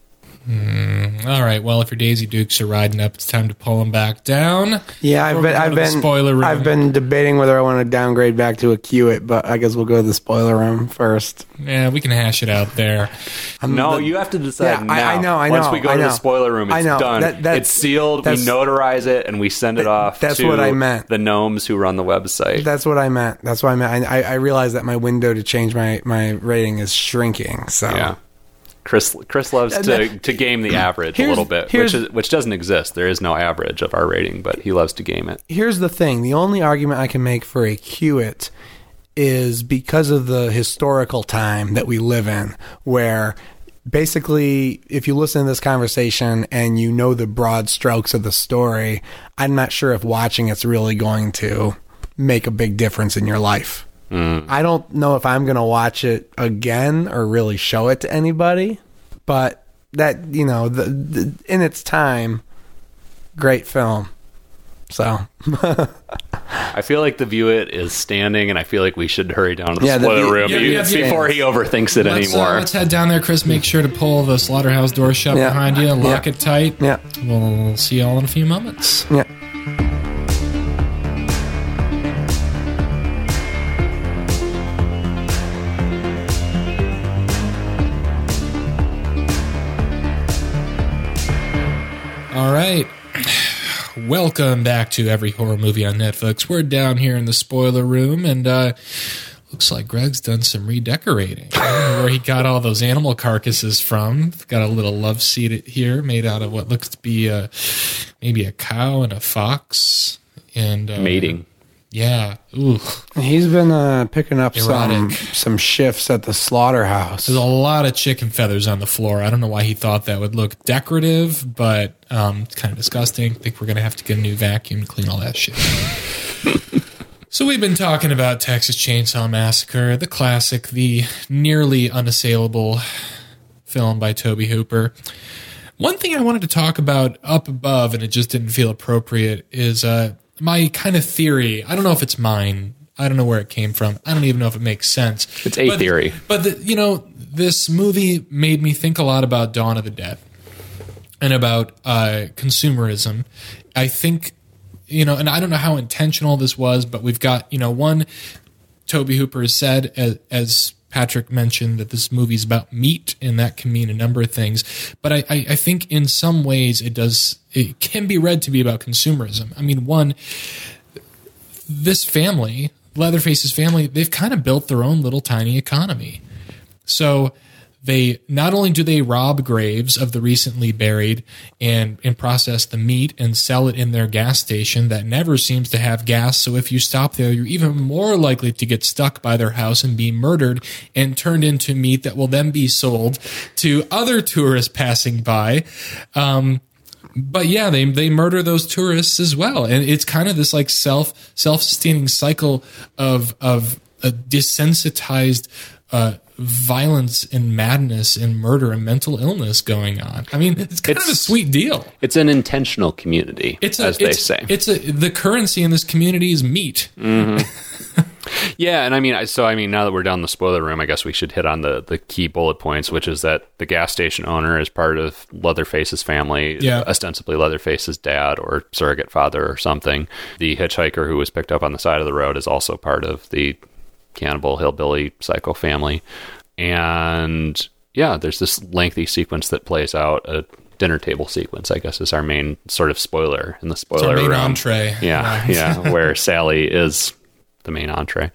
Mm, all right. Well, if your Daisy Dukes are riding up, it's time to pull them back down. Yeah, I've been, I've been, spoiler room. I've been debating whether I want to downgrade back to a cue it, but I guess we'll go to the spoiler room first. Yeah, we can hash it out there. Um, no, the, you have to decide yeah, now. I, I, know. I know. Once we go to the spoiler room, it's I know. done. That, it's sealed. We notarize it and we send it off. That's what I meant. The gnomes who run the website. That's what I meant. That's what I meant. I, I realized that my window to change my my rating is shrinking. So yeah. Chris Chris loves to, to game the average a little bit, which is, which doesn't exist. There is no average of our rating, but he loves to game it. Here's the thing: the only argument I can make for a Hewitt is because of the historical time that we live in, where basically, if you listen to this conversation and you know the broad strokes of the story, I'm not sure if watching it's really going to make a big difference in your life. Mm. I don't know if I'm going to watch it again or really show it to anybody, but that, you know, the, the in its time, great film. So I feel like the view it is standing, and I feel like we should hurry down to the yeah, spoiler the, room yeah, yeah, before he overthinks it let's, uh, anymore. Uh, let's head down there, Chris. Make sure to pull the slaughterhouse door shut behind you and lock it tight. Yeah, we'll see you all in a few moments. Yeah. Right. Welcome back to every horror movie on Netflix. We're down here in the spoiler room, and uh, looks like Greg's done some redecorating. where he got all those animal carcasses from. Got a little love seat here made out of what looks to be a, maybe a cow and a fox. And uh, mating. Yeah. Ooh. He's been uh, picking up some some shifts at the slaughterhouse. There's a lot of chicken feathers on the floor. I don't know why he thought that would look decorative, but um, it's kind of disgusting. I think we're gonna have to get a new vacuum to clean all that shit. so we've been talking about Texas Chainsaw Massacre, the classic, the nearly unassailable film by Tobe Hooper. One thing I wanted to talk about up above, and it just didn't feel appropriate, is uh, my kind of theory. I don't know if it's mine. I don't know where it came from. I don't even know if it makes sense. It's a but, theory. But the, you know, this movie made me think a lot about Dawn of the Dead and about uh, consumerism. I think you know, and I don't know how intentional this was, but we've got you know one. Tobe Hooper has said as, as Patrick mentioned that this movie is about meat, and that can mean a number of things. But I, I, I, think in some ways it does it can be read to be about consumerism. I mean, one, this family, Leatherface's family, they've kind of built their own little tiny economy. So they not only do they rob graves of the recently buried and, and process the meat and sell it in their gas station that never seems to have gas. So if you stop there, you're even more likely to get stuck by their house and be murdered and turned into meat that will then be sold to other tourists passing by. Um, but yeah, they they murder those tourists as well, and it's kind of this like self self sustaining cycle of of a desensitized uh, violence and madness and murder and mental illness going on. I mean, it's kind it's, of a sweet deal. It's an intentional community, it's a, as they say. It's a the currency in this community is meat. Mm-hmm. Yeah, and I mean, so I mean, now that we're down the spoiler room, I guess we should hit on the the key bullet points, which is that the gas station owner is part of Leatherface's family, Yeah. ostensibly Leatherface's dad or surrogate father or something. The hitchhiker who was picked up on the side of the road is also part of the cannibal hillbilly psycho family, and yeah, there's this lengthy sequence that plays out a dinner table sequence. I guess is our main sort of spoiler in the It's spoiler our main room. entree. Yeah, yeah, where Sally is the main entree.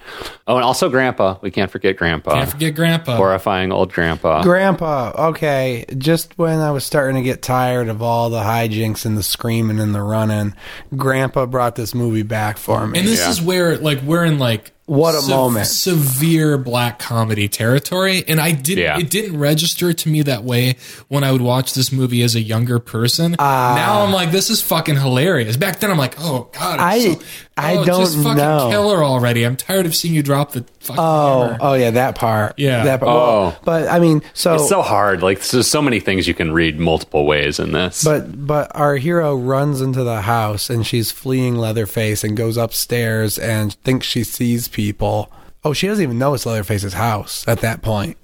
Oh, and also Grandpa. We can't forget Grandpa. Can't forget Grandpa. Horrifying old Grandpa. Grandpa, okay. Just when I was starting to get tired of all the hijinks and the screaming and the running, Grandpa brought this movie back for me. And this Yeah. is where like we're in like What a moment. severe black comedy territory and I didn't Yeah. it didn't register to me that way when I would watch this movie as a younger person. Ah. now I'm like this is fucking hilarious. Back then I'm like, "Oh god, I- so, I oh, don't just fucking know. kill her already. I'm tired of seeing you drop the fucking oh, hammer." oh yeah, that part. Yeah. That part. Oh. Well, but I mean, so, It's so hard. Like there's so many things you can read multiple ways in this. but but our hero runs into the house and she's fleeing Leatherface and goes upstairs and thinks she sees people. Oh, she doesn't even know it's Leatherface's house at that point.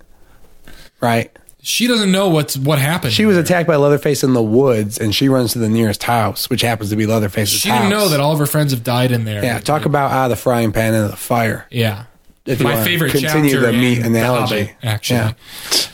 Right? She doesn't know what's what happened. She was attacked by Leatherface in the woods, and she runs to the nearest house, which happens to be Leatherface's She house. didn't know that all of her friends have died in there. Yeah, talk about out of the frying pan into the fire. Yeah. If you My wanna favorite continue chapter the meat in analogy. The Hobbit, actually. Yeah.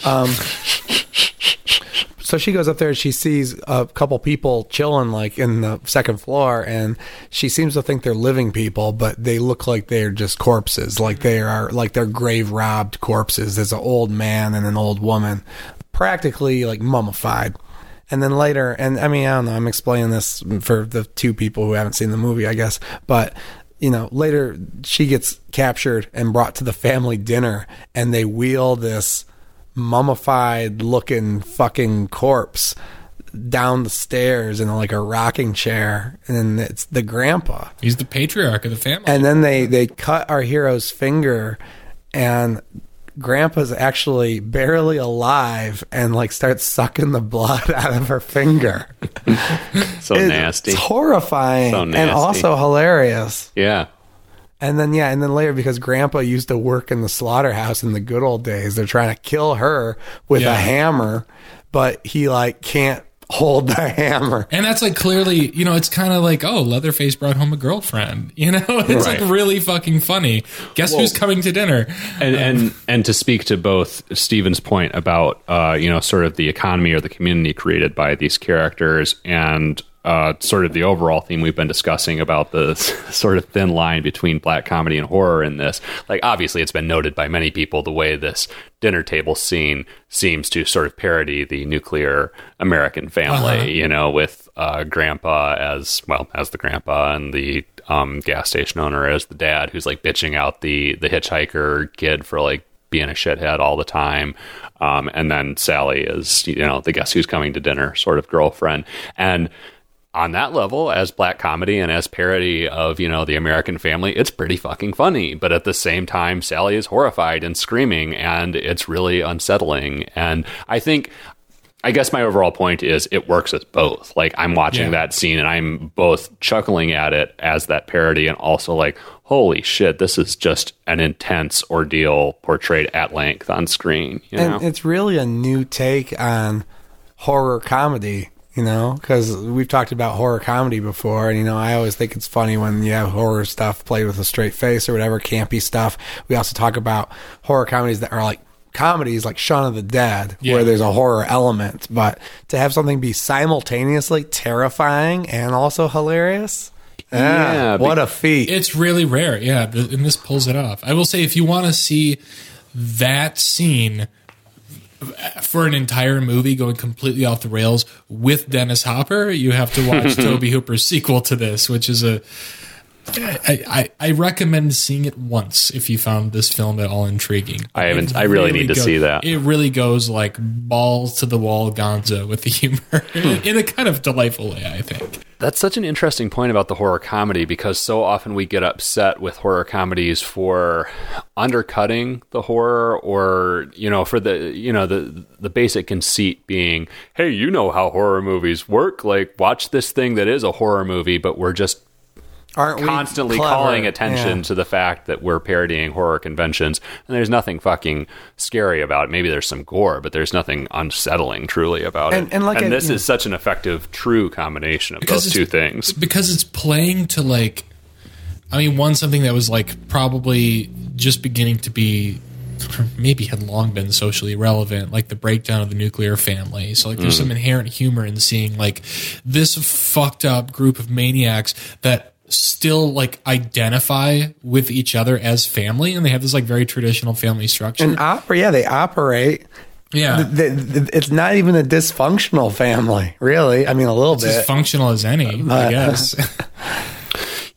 Um, So she goes up there and she sees a couple people chilling like in the second floor, and she seems to think they're living people, but they look like they're just corpses, like they are like they're grave robbed corpses. There's an old man and an old woman, practically like mummified. And then later, and I mean, I don't know, I'm explaining this for the two people who haven't seen the movie, I guess, but you know, later she gets captured and brought to the family dinner, and they wheel this mummified looking fucking corpse down the stairs in like a rocking chair, and then it's the grandpa. He's the patriarch of the family. And then they they cut our hero's finger, and grandpa's actually barely alive and like starts sucking the blood out of her finger. so It's nasty. horrifying So and also hilarious. Yeah. And then yeah, and then later because grandpa used to work in the slaughterhouse in the good old days, they're trying to kill her with Yeah. a hammer, but he like can't hold the hammer. And that's like clearly, you know, it's kind of like, oh, Leatherface brought home a girlfriend. You know, it's Right. like really fucking funny. Guess who's coming to dinner? and and and to speak to both Stephen's point about uh, you know sort of the economy or the community created by these characters and uh, sort of the overall theme we've been discussing about the sort of thin line between black comedy and horror in this. Like, obviously, it's been noted by many people the way this dinner table scene seems to sort of parody the nuclear American family, you know, with uh, grandpa as well as the grandpa and the um, gas station owner as the dad who's like bitching out the the hitchhiker kid for like being a shithead all the time. Um, and then Sally is, you know, the guess who's coming to dinner sort of girlfriend. And on that level, as black comedy and as parody of, you know, the American family, it's pretty fucking funny. But at the same time, Sally is horrified and screaming, and it's really unsettling. And I think. I guess my overall point is it works as both. Like I'm watching Yeah. that scene and I'm both chuckling at it as that parody and also like, holy shit, this is just an intense ordeal portrayed at length on screen. You know? And it's really a new take on horror comedy, you know, because we've talked about horror comedy before, and you know, I always think it's funny when you have horror stuff played with a straight face or whatever, campy stuff. We also talk about horror comedies that are like comedies like Shaun of the Dead, Yeah. where there's a horror element, but to have something be simultaneously terrifying and also hilarious. Ah, yeah, what a feat! It's really rare. Yeah. And this pulls it off. I will say, if you want to see that scene for an entire movie going completely off the rails with Dennis Hopper, you have to watch Tobe Hooper's sequel to this, which is a. I, I, I recommend seeing it once if you found this film at all intriguing. I haven't- It I really need to goes- see that. It really goes like balls to the wall Gonzo with the humor Hmm. in a kind of delightful way, I think. That's such an interesting point about the horror comedy because so often we get upset with horror comedies for undercutting the horror or you know for the you know the the basic conceit being hey you know how horror movies work like watch this thing that is a horror movie but we're just Aren't constantly clever? calling attention Yeah. to the fact that we're parodying horror conventions, and there's nothing fucking scary about it. Maybe there's some gore, but there's nothing unsettling truly about And- it. and like I- this you know- is such an effective, true combination of those two things. because it's playing to like i mean one something that was like probably just beginning to be or maybe had long been socially relevant like the breakdown of the nuclear family so like there's mm. some inherent humor in seeing like this fucked up group of maniacs that still like identify with each other as family and they have this like very traditional family structure And opera, yeah, they operate. yeah Th- th- th- It's not even a dysfunctional family, really. I mean, a little it's as bit. functional as any i guess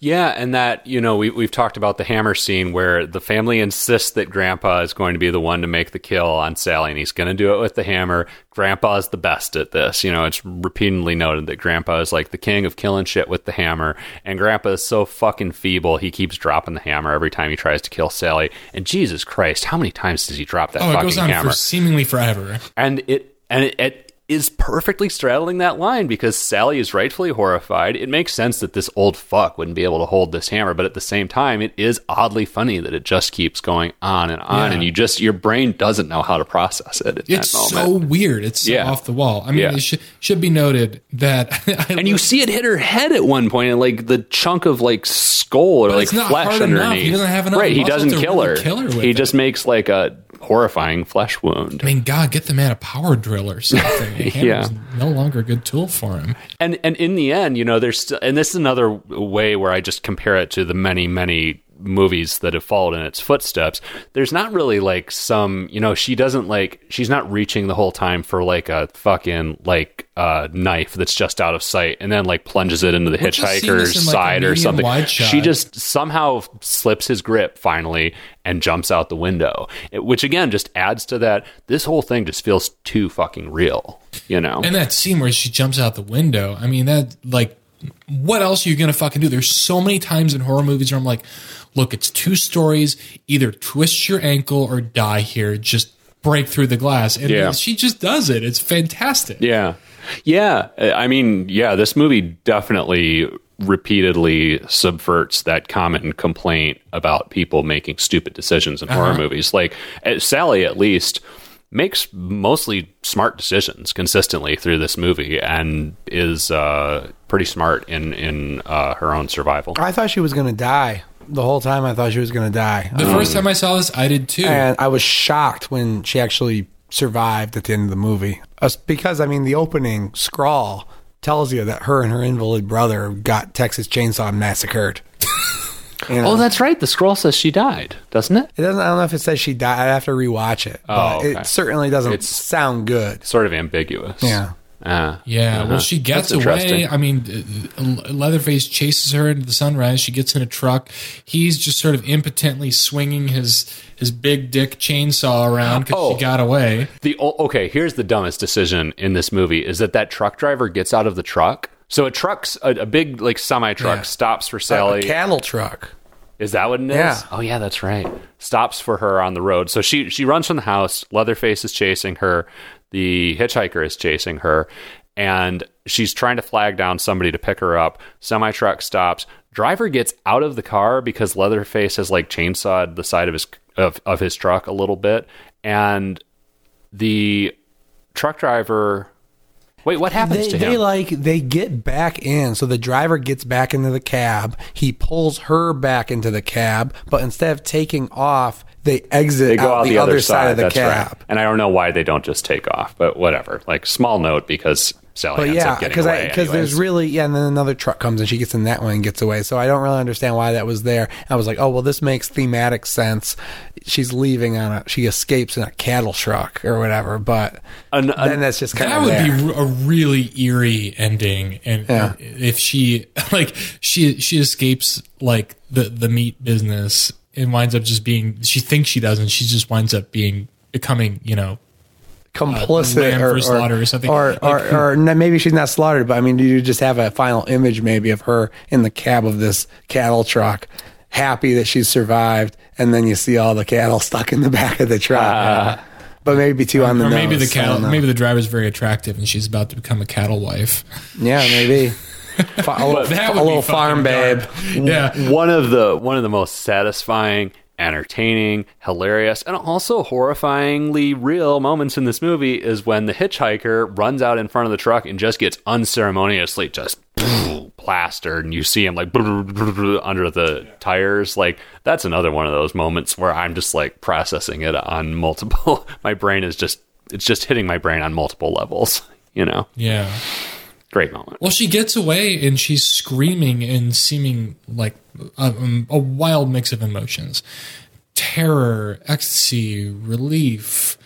Yeah, and that you know we we've talked about the hammer scene where the family insists that Grandpa is going to be the one to make the kill on Sally, and he's going to do it with the hammer. Grandpa is the best at this. You know, it's repeatedly noted that Grandpa is like the king of killing shit with the hammer, and Grandpa is so fucking feeble he keeps dropping the hammer every time he tries to kill Sally. And Jesus Christ, how many times does he drop that oh it fucking goes on hammer? for seemingly forever and it and it, it is perfectly straddling that line because Sally is rightfully horrified. It makes sense that this old fuck wouldn't be able to hold this hammer, but at the same time, it is oddly funny that it just keeps going on and on, Yeah. and you just your brain doesn't know how to process it. At It's so weird. It's so Yeah. off the wall. I mean, Yeah. it should, should be noted that and you see it hit her head at one point, and like the chunk of like skull or But like flesh hard enough. underneath. He doesn't have enough Right, he doesn't kill really her. kill her he it. just makes like a horrifying flesh wound. I mean, God, get the man a power drill or something. Hammer's no longer a good tool for him. and and in the end, you know, there's st- and this is another way where I just compare it to the many many movies that have followed in its footsteps. There's not really like some, you know, she doesn't like she's not reaching the whole time for like a fucking like uh knife that's just out of sight and then like plunges it into the hitchhiker's in, like, side or something. She just somehow slips his grip finally and jumps out the window, It- which again just adds to that. This whole thing just feels too fucking real, you know. And that scene where she jumps out the window, I mean, that, like, what else are you to fucking do? There's so many times in horror movies where I'm like, look, it's two stories. Either twist your ankle or die here. Just break through the glass. And Yeah. she just does it. It's fantastic. Yeah. Yeah. I mean, yeah, this movie definitely repeatedly subverts that common complaint about people making stupid decisions in horror movies. Like uh, Sally, at least, makes mostly smart decisions consistently through this movie and is uh, pretty smart in, in uh, her own survival. I thought she was going to die. The whole time I thought she was going to die. The um, first time I saw this, I did too. and I was shocked when she actually survived at the end of the movie. Us- Because, I mean, the opening scrawl tells you that her and her invalid brother got Texas Chainsaw massacred. You know? Oh, that's right. The scroll says she died, doesn't it? It doesn't. I don't know if it says she died. I'd have to rewatch it, oh, but Oh, okay. it certainly doesn't It's- sound good. Sort of ambiguous. Yeah. Ah. Yeah, Uh-huh. well, she gets That's away. I mean, uh, Leatherface chases her into the sunrise. She gets in a truck. He's just sort of impotently swinging his his big dick chainsaw around because Oh. she got away. The okay, here's the dumbest decision in this movie is that that truck driver gets out of the truck. So a truck's a, a big like semi truck Yeah. stops for Sally. A Sally. cattle truck. is that what it is? Yeah. Oh yeah, that's right. Stops for her on the road. So she she runs from the house. Leatherface is chasing her. The hitchhiker is chasing her, and she's trying to flag down somebody to pick her up. Semi truck stops. Driver gets out of the car because Leatherface has like chainsawed the side of his of, of his truck a little bit, and the truck driver. Wait, what happens They, to they like they get back in. So the driver gets back into the cab. He pulls her back into the cab, but instead of taking off, they exit they go out, out the, other side, of the that's cab. right. And I don't know why they don't just take off, but whatever. Like small note because Sally But ends yeah, up getting because away. because there's really yeah, and then another truck comes and she gets in that one and gets away. So I don't really understand why that was there. I was like, oh well, this makes thematic sense. She's leaving on a she escapes in a cattle truck or whatever. But An- an- then that's just kind That of that would there. be a really eerie ending, and Yeah. if she like she she escapes like the the meat business and winds up just being she thinks she doesn't, she just winds up being becoming you know complicit lamb or, for slaughter or something. or, Like, or, who- or maybe she's not slaughtered, but I mean, do you just have a final image maybe of her in the cab of this cattle truck, happy that she's survived, and then you see all the cattle stuck in the back of the truck. Ah. but maybe too on the or maybe the nose. I cattle maybe the driver's very attractive and she's about to become a cattle wife. yeah, maybe. Fa- a little, That a would be little fucking farm babe. dark. Yeah. one of the one of the most satisfying entertaining hilarious and also horrifyingly real moments in this movie is when the hitchhiker runs out in front of the truck and just gets unceremoniously just plastered and you see him like under the tires like that's another one of those moments where i'm just like processing it on multiple my brain is just it's just hitting my brain on multiple levels you know Yeah. Great moment Well, she gets away and she's screaming and seeming like a, um, a wild mix of emotions terror, ecstasy, relief.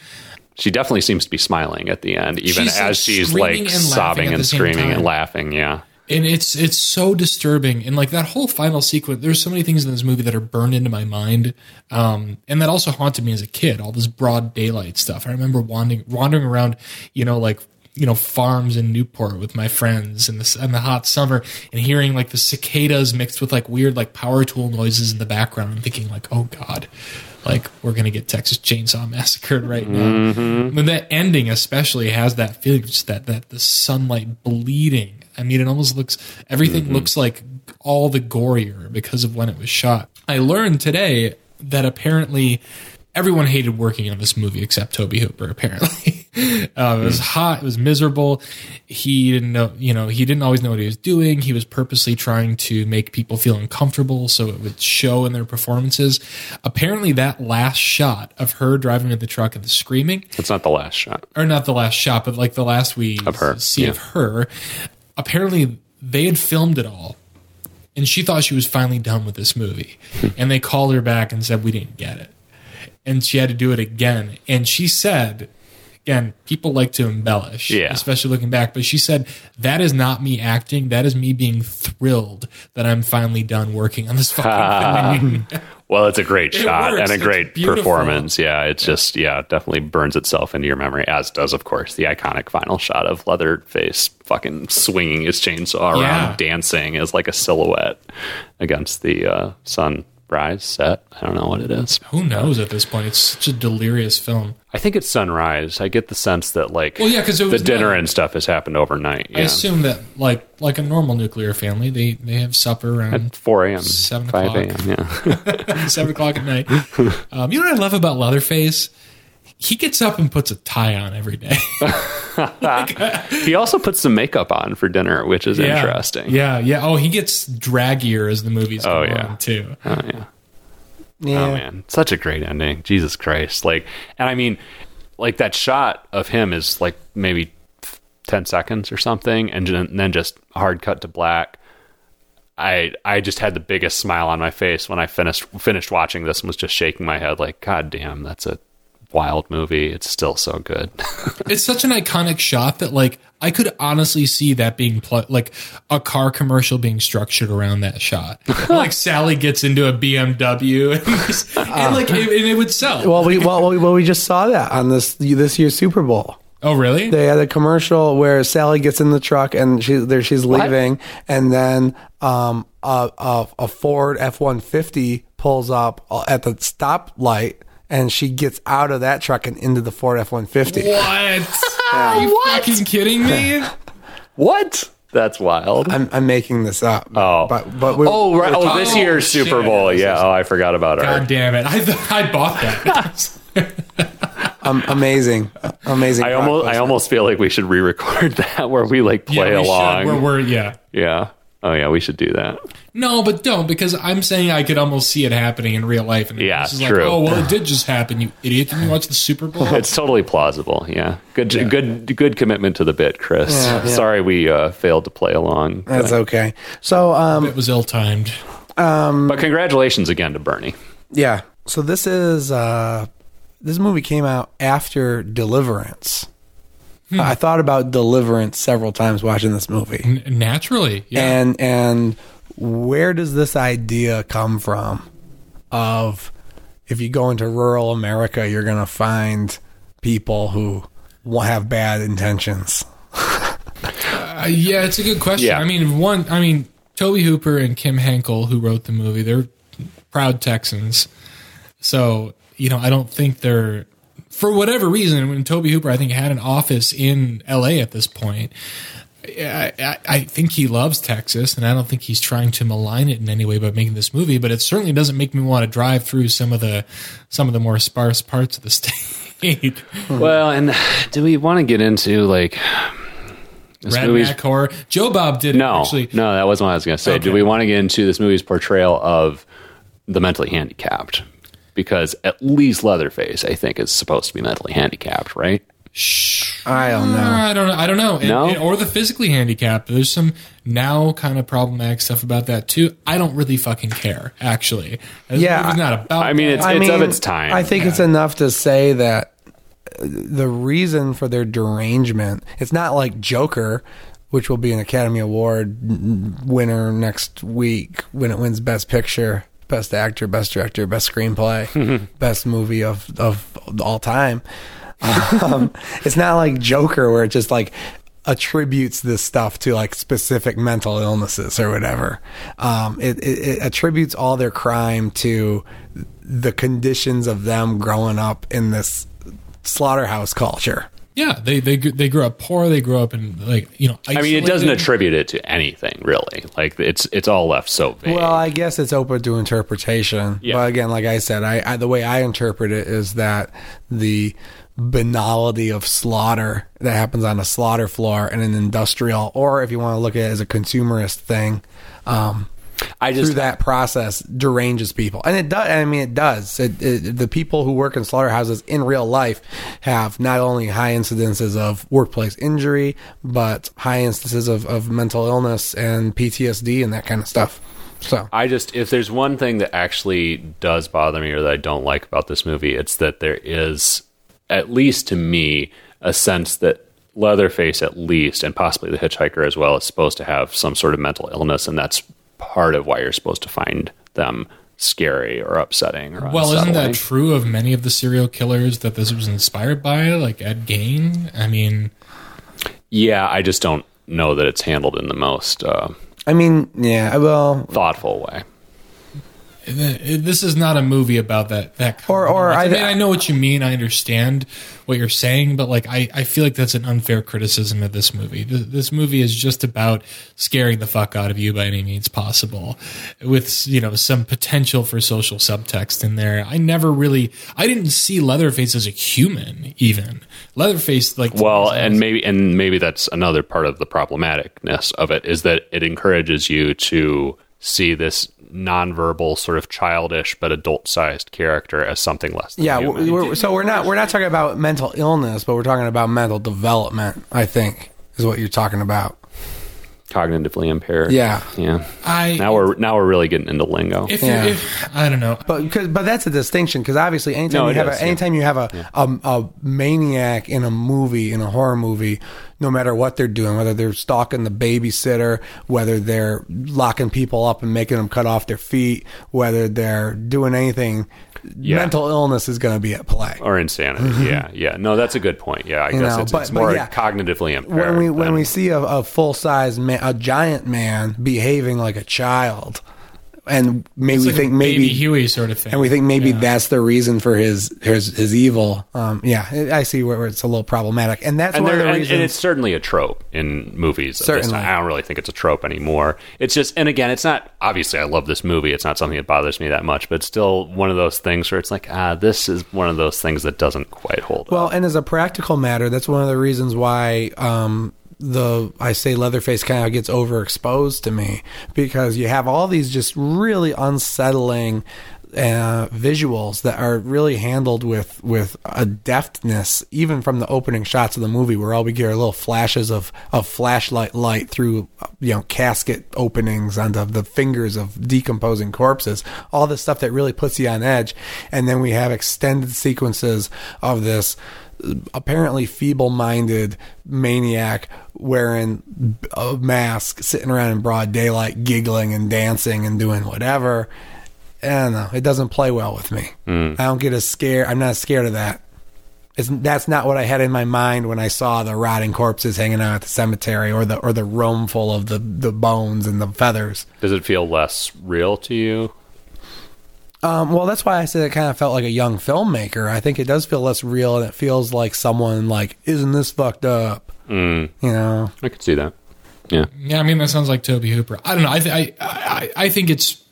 she definitely seems to be smiling at the end even She's, as she's like and sobbing and screaming and laughing yeah And it's it's so disturbing. And like that whole final sequence, there's so many things in this movie that are burned into my mind. Um, and that also haunted me as a kid, all this broad daylight stuff. I remember wandering wandering around, you know, like you know, farms in Newport with my friends in the in the hot summer and hearing like the cicadas mixed with like weird like power tool noises in the background and thinking like, oh God, like we're gonna get Texas Chainsaw massacred right now. Mm-hmm. And that ending especially has that feeling, just that that the sunlight bleeding. I mean, it almost looks everything mm-hmm. looks like all the gorier because of when it was shot. I learned today that apparently everyone hated working on this movie except Tobe Hooper. Apparently, uh, it was hot. It was miserable. He didn't know. You know, he didn't always know what he was doing. He was purposely trying to make people feel uncomfortable so it would show in their performances. Apparently, that last shot of her driving with the truck and the screaming it's not the last shot or not the last shot, but like the last we Of her, see yeah. of her. Apparently, they had filmed it all, and she thought she was finally done with this movie. and they called her back and said we didn't get it, and she had to do it again. And she said, again, people like to embellish, Yeah. especially looking back. But she said that is not me acting. That is me being thrilled that I'm finally done working on this fucking thing. Well, it's a great It shot works. and a It's great beautiful. performance. Yeah, it's just yeah, definitely burns itself into your memory, as does of course the iconic final shot of Leatherface fucking swinging his chainsaw around, Yeah. dancing as like a silhouette against the uh, sunrise set. I don't know what it is. Who knows at this point? It's such a delirious film. I think it's sunrise. I get the sense that like Well, yeah, 'cause it the dinner night. and stuff has happened overnight. I Yeah, assume that like like a normal nuclear family, they they have supper around four a.m., Seven o'clock. a.m. Yeah, seven o'clock at night. Um, you know what I love about Leatherface? He gets up and puts a tie on every day. he also puts some makeup on for dinner, which is Yeah. interesting. Yeah, yeah. Oh, he gets draggier as the movies oh, go Oh, yeah. on too. Oh yeah. Yeah. Oh man, such a great ending. Jesus Christ. Like and I mean like that shot of him is like maybe 10 seconds or something and and then just hard cut to black. I I just had the biggest smile on my face when I finished finished watching this and was just shaking my head like god damn, that's a wild movie. It's still so good. It's such an iconic shot that like I could honestly see that being pl- like a car commercial being structured around that shot. like Sally gets into a BMW and, and like it, and it would sell. Well, we well, we- well we just saw that on this this year's Super Bowl. oh, really? They had a commercial where Sally gets in the truck and she there she's leaving, and then um a a, a Ford F one fifty pulls up at the stoplight, and she gets out of that truck and into the Ford F one fifty. What? Are you fucking kidding me? what? That's wild. I'm I'm making this up. Oh. but but we, Oh, right. Oh, this Oh, year's shit. Super Bowl. Yeah. Oh, I forgot about God it. damn it! I th- I bought that. um, amazing, amazing. I almost, I almost feel like we should re-record that where we like play yeah, we along. Should. We're, we're yeah. yeah. Oh yeah, we should do that. No, but don't because I'm saying I could almost see it happening in real life. And Yeah, it's true. Like, oh well, it did just happen. You idiot! Didn't you watch the Super Bowl? It's totally plausible. Yeah. Good, good, good commitment to the bit, Chris. Yeah, yeah. Sorry we uh, failed to play along. That's okay. So um, it was ill timed. But congratulations again to Bernie. Yeah. So this is uh this movie came out after Deliverance. I thought about Deliverance several times watching this movie. N- naturally, yeah. And and where does this idea come from of if you go into rural America you're going to find people who will have bad intentions. Uh, yeah, it's a good question. Yeah. I mean, one, I mean, Tobe Hooper and Kim Henkel, who wrote the movie, they're proud Texans. So, you know, I don't think they're, for whatever reason, when Tobe Hooper, I think, had an office in LA at this point, I, I, I think he loves Texas, and I don't think he's trying to malign it in any way by making this movie. But it certainly doesn't make me want to drive through some of the some of the more sparse parts of the state. Well, and do we want to get into like this movie's horror. Joe Bob did No, actually. no, that wasn't what I was going to say. Do we want to get into this movie's portrayal of the mentally handicapped? Because at least Leatherface, I think, is supposed to be mentally handicapped, right? I don't know. I don't know. I don't know. And- No? and- or the physically handicapped. There's some now kind of problematic stuff about that too. I don't really fucking care, actually. This Yeah, it's not about. I mean, it's I it's mean, of its time. I think it's enough to say that uh, the reason for their derangement, it's not like Joker, which will be an Academy Award winner next week when it wins Best Picture, Best Actor, Best Director, Best Screenplay, Best Movie of of all time. Um, it's not like Joker where it just like attributes this stuff to like specific mental illnesses or whatever. Um, it, it, it attributes all their crime to the conditions of them growing up in this slaughterhouse culture. Yeah, they they they grew up poor. They grew up in like you know. I mean, it doesn't attribute it to anything really. Like it's it's all left so vague. Well, I guess it's open to interpretation. Yeah. But again, like I said, I, I the way I interpret it is that the banality of slaughter that happens on a slaughter floor in an industrial, or if you want to look at it as a consumerist thing, um, I just through that process deranges people, and it does. I mean, it does. It, it, the people who work in slaughterhouses in real life have not only high incidences of workplace injury, but high instances of, of mental illness and PTSD and that kind of stuff. So I just if there's one thing that actually does bother me or that I don't like about this movie, it's that there is at least to me a sense that Leatherface at least and possibly the hitchhiker as well is supposed to have some sort of mental illness and that's part of why you're supposed to find them scary or upsetting or Well, isn't that true of many of the serial killers that this was inspired by, like Ed Gein? I mean, Yeah, I just don't know that it's handled in the most uh, I mean, yeah, well, thoughtful way. Th- this is not a movie about that. That kind Or- or violence. I, I- mean, I know what you mean. I understand what you're saying, but like, I, I feel like that's an unfair criticism of this movie. Th- This movie is just about scaring the fuck out of you by any means possible, with you know some potential for social subtext in there. I never really, I didn't see Leatherface as a human. Even Leatherface, like Well, and maybe and maybe that's another part of the problematicness of it is that it encourages you to see this nonverbal, sort of childish but adult-sized character as something less. Than yeah. We're, so we're not we're not talking about mental illness, but we're talking about mental development. I think is what you're talking about. Cognitively impaired. Yeah. yeah. I Now we're now we're really getting into lingo. if, Yeah. if I don't know. But cause, but that's a distinction because obviously anytime No, you have is, a, yeah. anytime you have a, a a maniac in a movie in a horror movie, no matter what they're doing, whether they're stalking the babysitter, whether they're locking people up and making them cut off their feet, whether they're doing anything, Yeah. mental illness is going to be at play. or insanity. Mm-hmm. Yeah, yeah. No, that's a good point. Yeah, I You guess know, it's, but- it's but more yeah. cognitively impaired. when we when than- we see a, a full size man, a giant man behaving like a child, and maybe It's we like think a maybe baby Huey sort of thing. and we think maybe Yeah. that's the reason for his his his evil. Um, yeah, I see where, where it's a little problematic, and that's and, one of the and, reasons. and it's certainly a trope in movies. Certainly. I don't really think it's a trope anymore. It's just, and again, it's not. Obviously, I love this movie. It's not something that bothers me that much, but it's still one of those things where it's like, ah, this is one of those things that doesn't quite hold well, up. and as a practical matter, that's one of the reasons why um, the I say Leatherface kind of gets overexposed to me because you have all these just really unsettling uh, visuals that are really handled with with a deftness, even from the opening shots of the movie, where all we get are little flashes of of flashlight light through you know casket openings onto the fingers of decomposing corpses. All this stuff that really puts you on edge, and then we have extended sequences of this apparently feeble-minded maniac wearing a mask sitting around in broad daylight giggling and dancing and doing whatever. I don't know. It doesn't play well with me. Hmm. I don't get as scared. I'm not scared of that. It's, that's not what I had in my mind when I saw the rotting corpses hanging out at the cemetery, or the or the room full of the, the bones and the feathers. Does it feel less real to you? Um, well, that's why I said it kind of felt like a young filmmaker. I think it does feel less real, and it feels like someone like, "Isn't this fucked up?" Mm, You know. I could see that. Yeah. Yeah, I mean that sounds like Tobe Hooper. I don't know. I th- I, I I think it's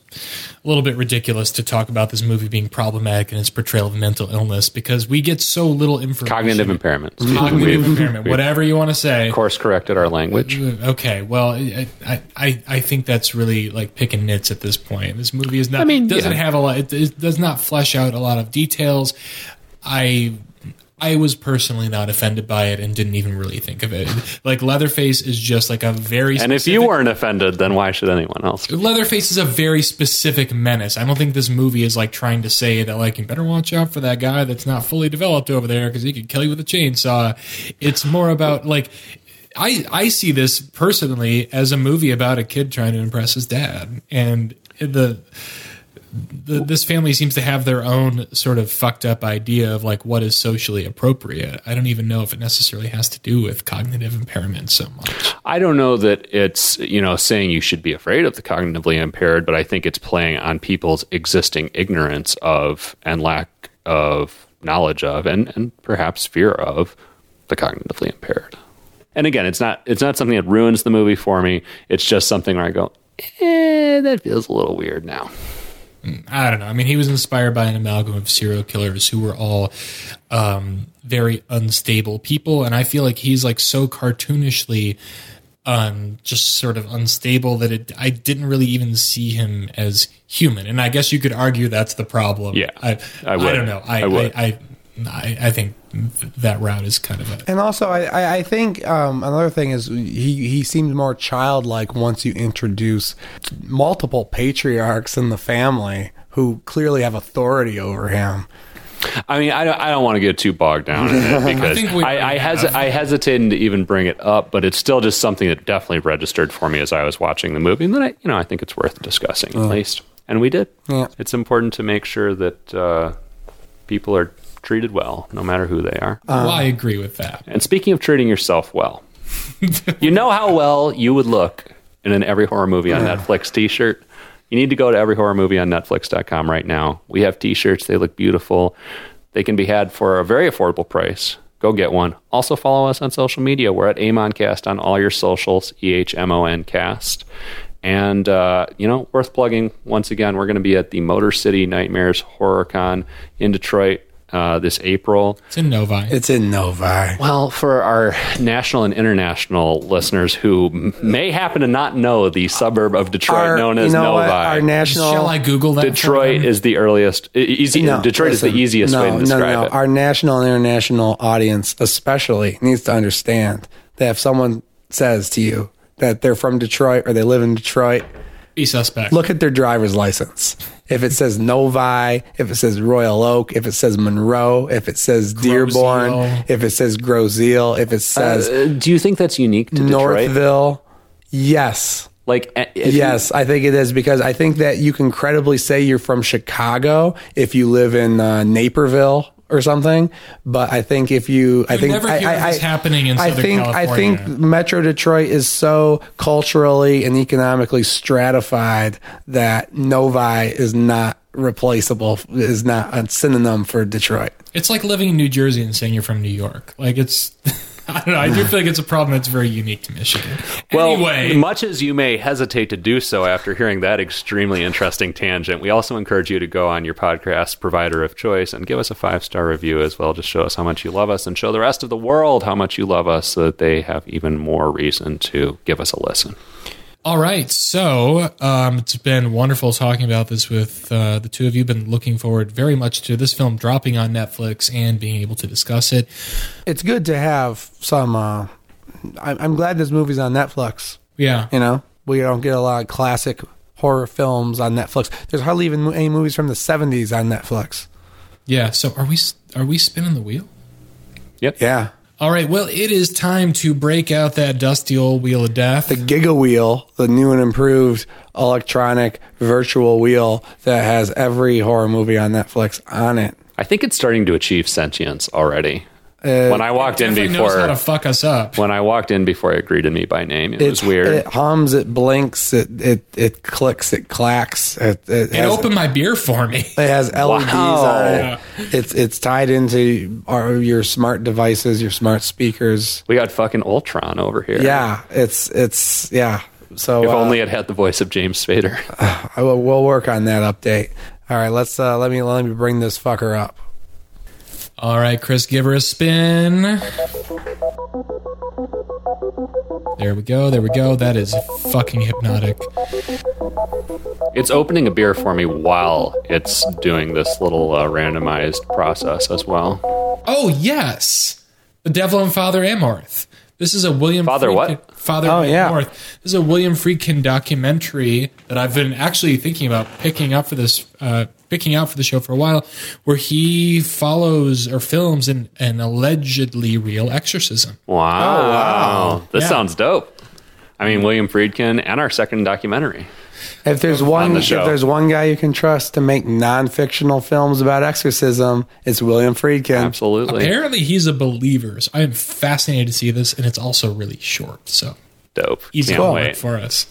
a little bit ridiculous to talk about this movie being problematic in its portrayal of mental illness because we get so little information. Cognitive impairment. Cognitive We've impairment, whatever you want to say. course corrected our language. Okay, well, I, I I I think that's really like picking nits at this point. This movie is not. I mean, doesn't yeah. have a lot. It, it does not flesh out a lot of details. I I was personally not offended by it and didn't even really think of it. Like Leatherface is just like a very And if you weren't offended, then why should anyone else? Leatherface is a very specific menace. I don't think this movie is like trying to say that like you better watch out for that guy that's not fully developed over there because he could kill you with a chainsaw. It's more about like I I see this personally as a movie about a kid trying to impress his dad and the. The, this family seems to have their own sort of fucked up idea of like what is socially appropriate. I don't even know if it necessarily has to do with cognitive impairment so much. I don't know that it's, you know, saying you should be afraid of the cognitively impaired, but I think it's playing on people's existing ignorance of and lack of knowledge of and, and perhaps fear of the cognitively impaired. And again, it's not it's not something that ruins the movie for me. It's just something where I go, eh, that feels a little weird now. I don't know. I mean, he was inspired by an amalgam of serial killers who were all um, very unstable people, and I feel like he's like so cartoonishly um, just sort of unstable that it, I didn't really even see him as human. And I guess you could argue that's the problem. Yeah, I, I would. don't know. I I would. I, I, I think that route is kind of a And also, I, I, I think um, another thing is he, he seems more childlike once you introduce multiple patriarchs in the family who clearly have authority over him. I mean, I don't, I don't want to get too bogged down in it because think we I, I, already hesi- I hesitated to even bring it up, but it's still just something that definitely registered for me as I was watching the movie, and then I, you know, I think it's worth discussing at least, and we did. Yeah. It's important to make sure that uh, people are treated well, no matter who they are. well, I agree with that. and speaking of treating yourself well, you know how well you would look in an Every Horror Movie on Netflix T-shirt. You need to go to everyhorrormovieonnetflix.com right now. We have T-shirts; they look beautiful. They can be had for a very affordable price. Go get one. Also follow us on social media. We're at EHMONcast on all your socials. E H M O N Cast. And uh, you know, worth plugging once again. We're going to be at the Motor City Nightmares Horror Con in Detroit uh, this April. It's in Novi. It's in Novi. Well, for our national and international listeners who m- may happen to not know the suburb of Detroit Our- known you as know what? Novi, Our national. Shall I Google that? Detroit is the earliest. Easy, No, Detroit is the easiest no, way to describe no, no, it. Our national and international audience, especially, needs to understand that if someone says to you that they're from Detroit or they live in Detroit, be suspect. look at their driver's license. If it says Novi, if it says Royal Oak, if it says Monroe, if it says Dearborn, Grosse Ile. if it says Grosse Ile, if it says Uh, do you think that's unique to Detroit? Northville, yes. Like, uh, if you- Yes, I think it is because I think that you can credibly say you're from Chicago if you live in uh, Naperville or something. But I think if you, I You'd think I, I, I- happening in I Southern think I think Metro Detroit is so culturally and economically stratified that Novi is not replaceable. Is not a synonym for Detroit. It's like living in New Jersey and saying you're from New York. Like it's, I don't know. I do feel like it's a problem that's very unique to Michigan. Well, anyway, much as you may hesitate to do so after hearing that extremely interesting tangent, we also encourage you to go on your podcast provider of choice and give us a five star review as well. Just show us how much you love us and show the rest of the world how much you love us so that they have even more reason to give us a listen. All right. So um, it's been wonderful talking about this with uh, the two of you. Been looking forward very much to this film dropping on Netflix and being able to discuss it. It's good to have some. Uh, I'm, I'm glad this movie's on Netflix. Yeah. You know, we don't get a lot of classic horror films on Netflix. There's hardly even any movies from the 70s on Netflix. Yeah. So are we are we spinning the wheel? Yep. Yeah. All right. Well, it is time to break out that dusty old wheel of death. The Giga Wheel, the new and improved electronic virtual wheel that has every horror movie on Netflix on it. I think it's starting to achieve sentience already. Uh, when I walked in Definitely knows how to before, fuck us up. when I walked in before it greeted me by name, it, it, was weird. It hums, it blinks, it it, it clicks, it clacks. It, it, It has, opened my beer for me. it has LEDs Wow. on it. It's it's tied into our, your smart devices, your smart speakers. we got fucking Ultron over here. Yeah, it's it's yeah. So If uh, only it had the voice of James Spader. I will, we'll work on that update. All right, let's uh, let me let me bring this fucker up. All right, Chris, give her a spin. There we go. There we go. That is fucking hypnotic. It's opening a beer for me while it's doing this little uh, randomized process as well. Oh yes, the Devil and Father Amorth. This is a William Father Friedkin, what? Father Oh, yeah. Amorth. This is a William Friedkin documentary that I've been actually thinking about picking up for this, uh, picking out for the show for a while, where he follows or films an, an allegedly real exorcism. Wow. Oh, wow. This Yeah. sounds dope. I mean, William Friedkin and our second documentary. If there's one, the if there's one guy you can trust to make non-fictional films about exorcism, it's William Friedkin. Absolutely. Apparently, he's a believer. So I am fascinated to see this, and it's also really short. So Dope. easy Can't homework wait. for us.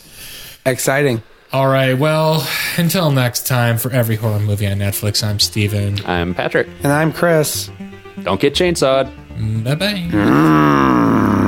Exciting. All right. Well, until next time, for every horror movie on Netflix, I'm Steven. I'm Patrick. And I'm Chris. Don't get chainsawed. Mm, bye bye. Mm.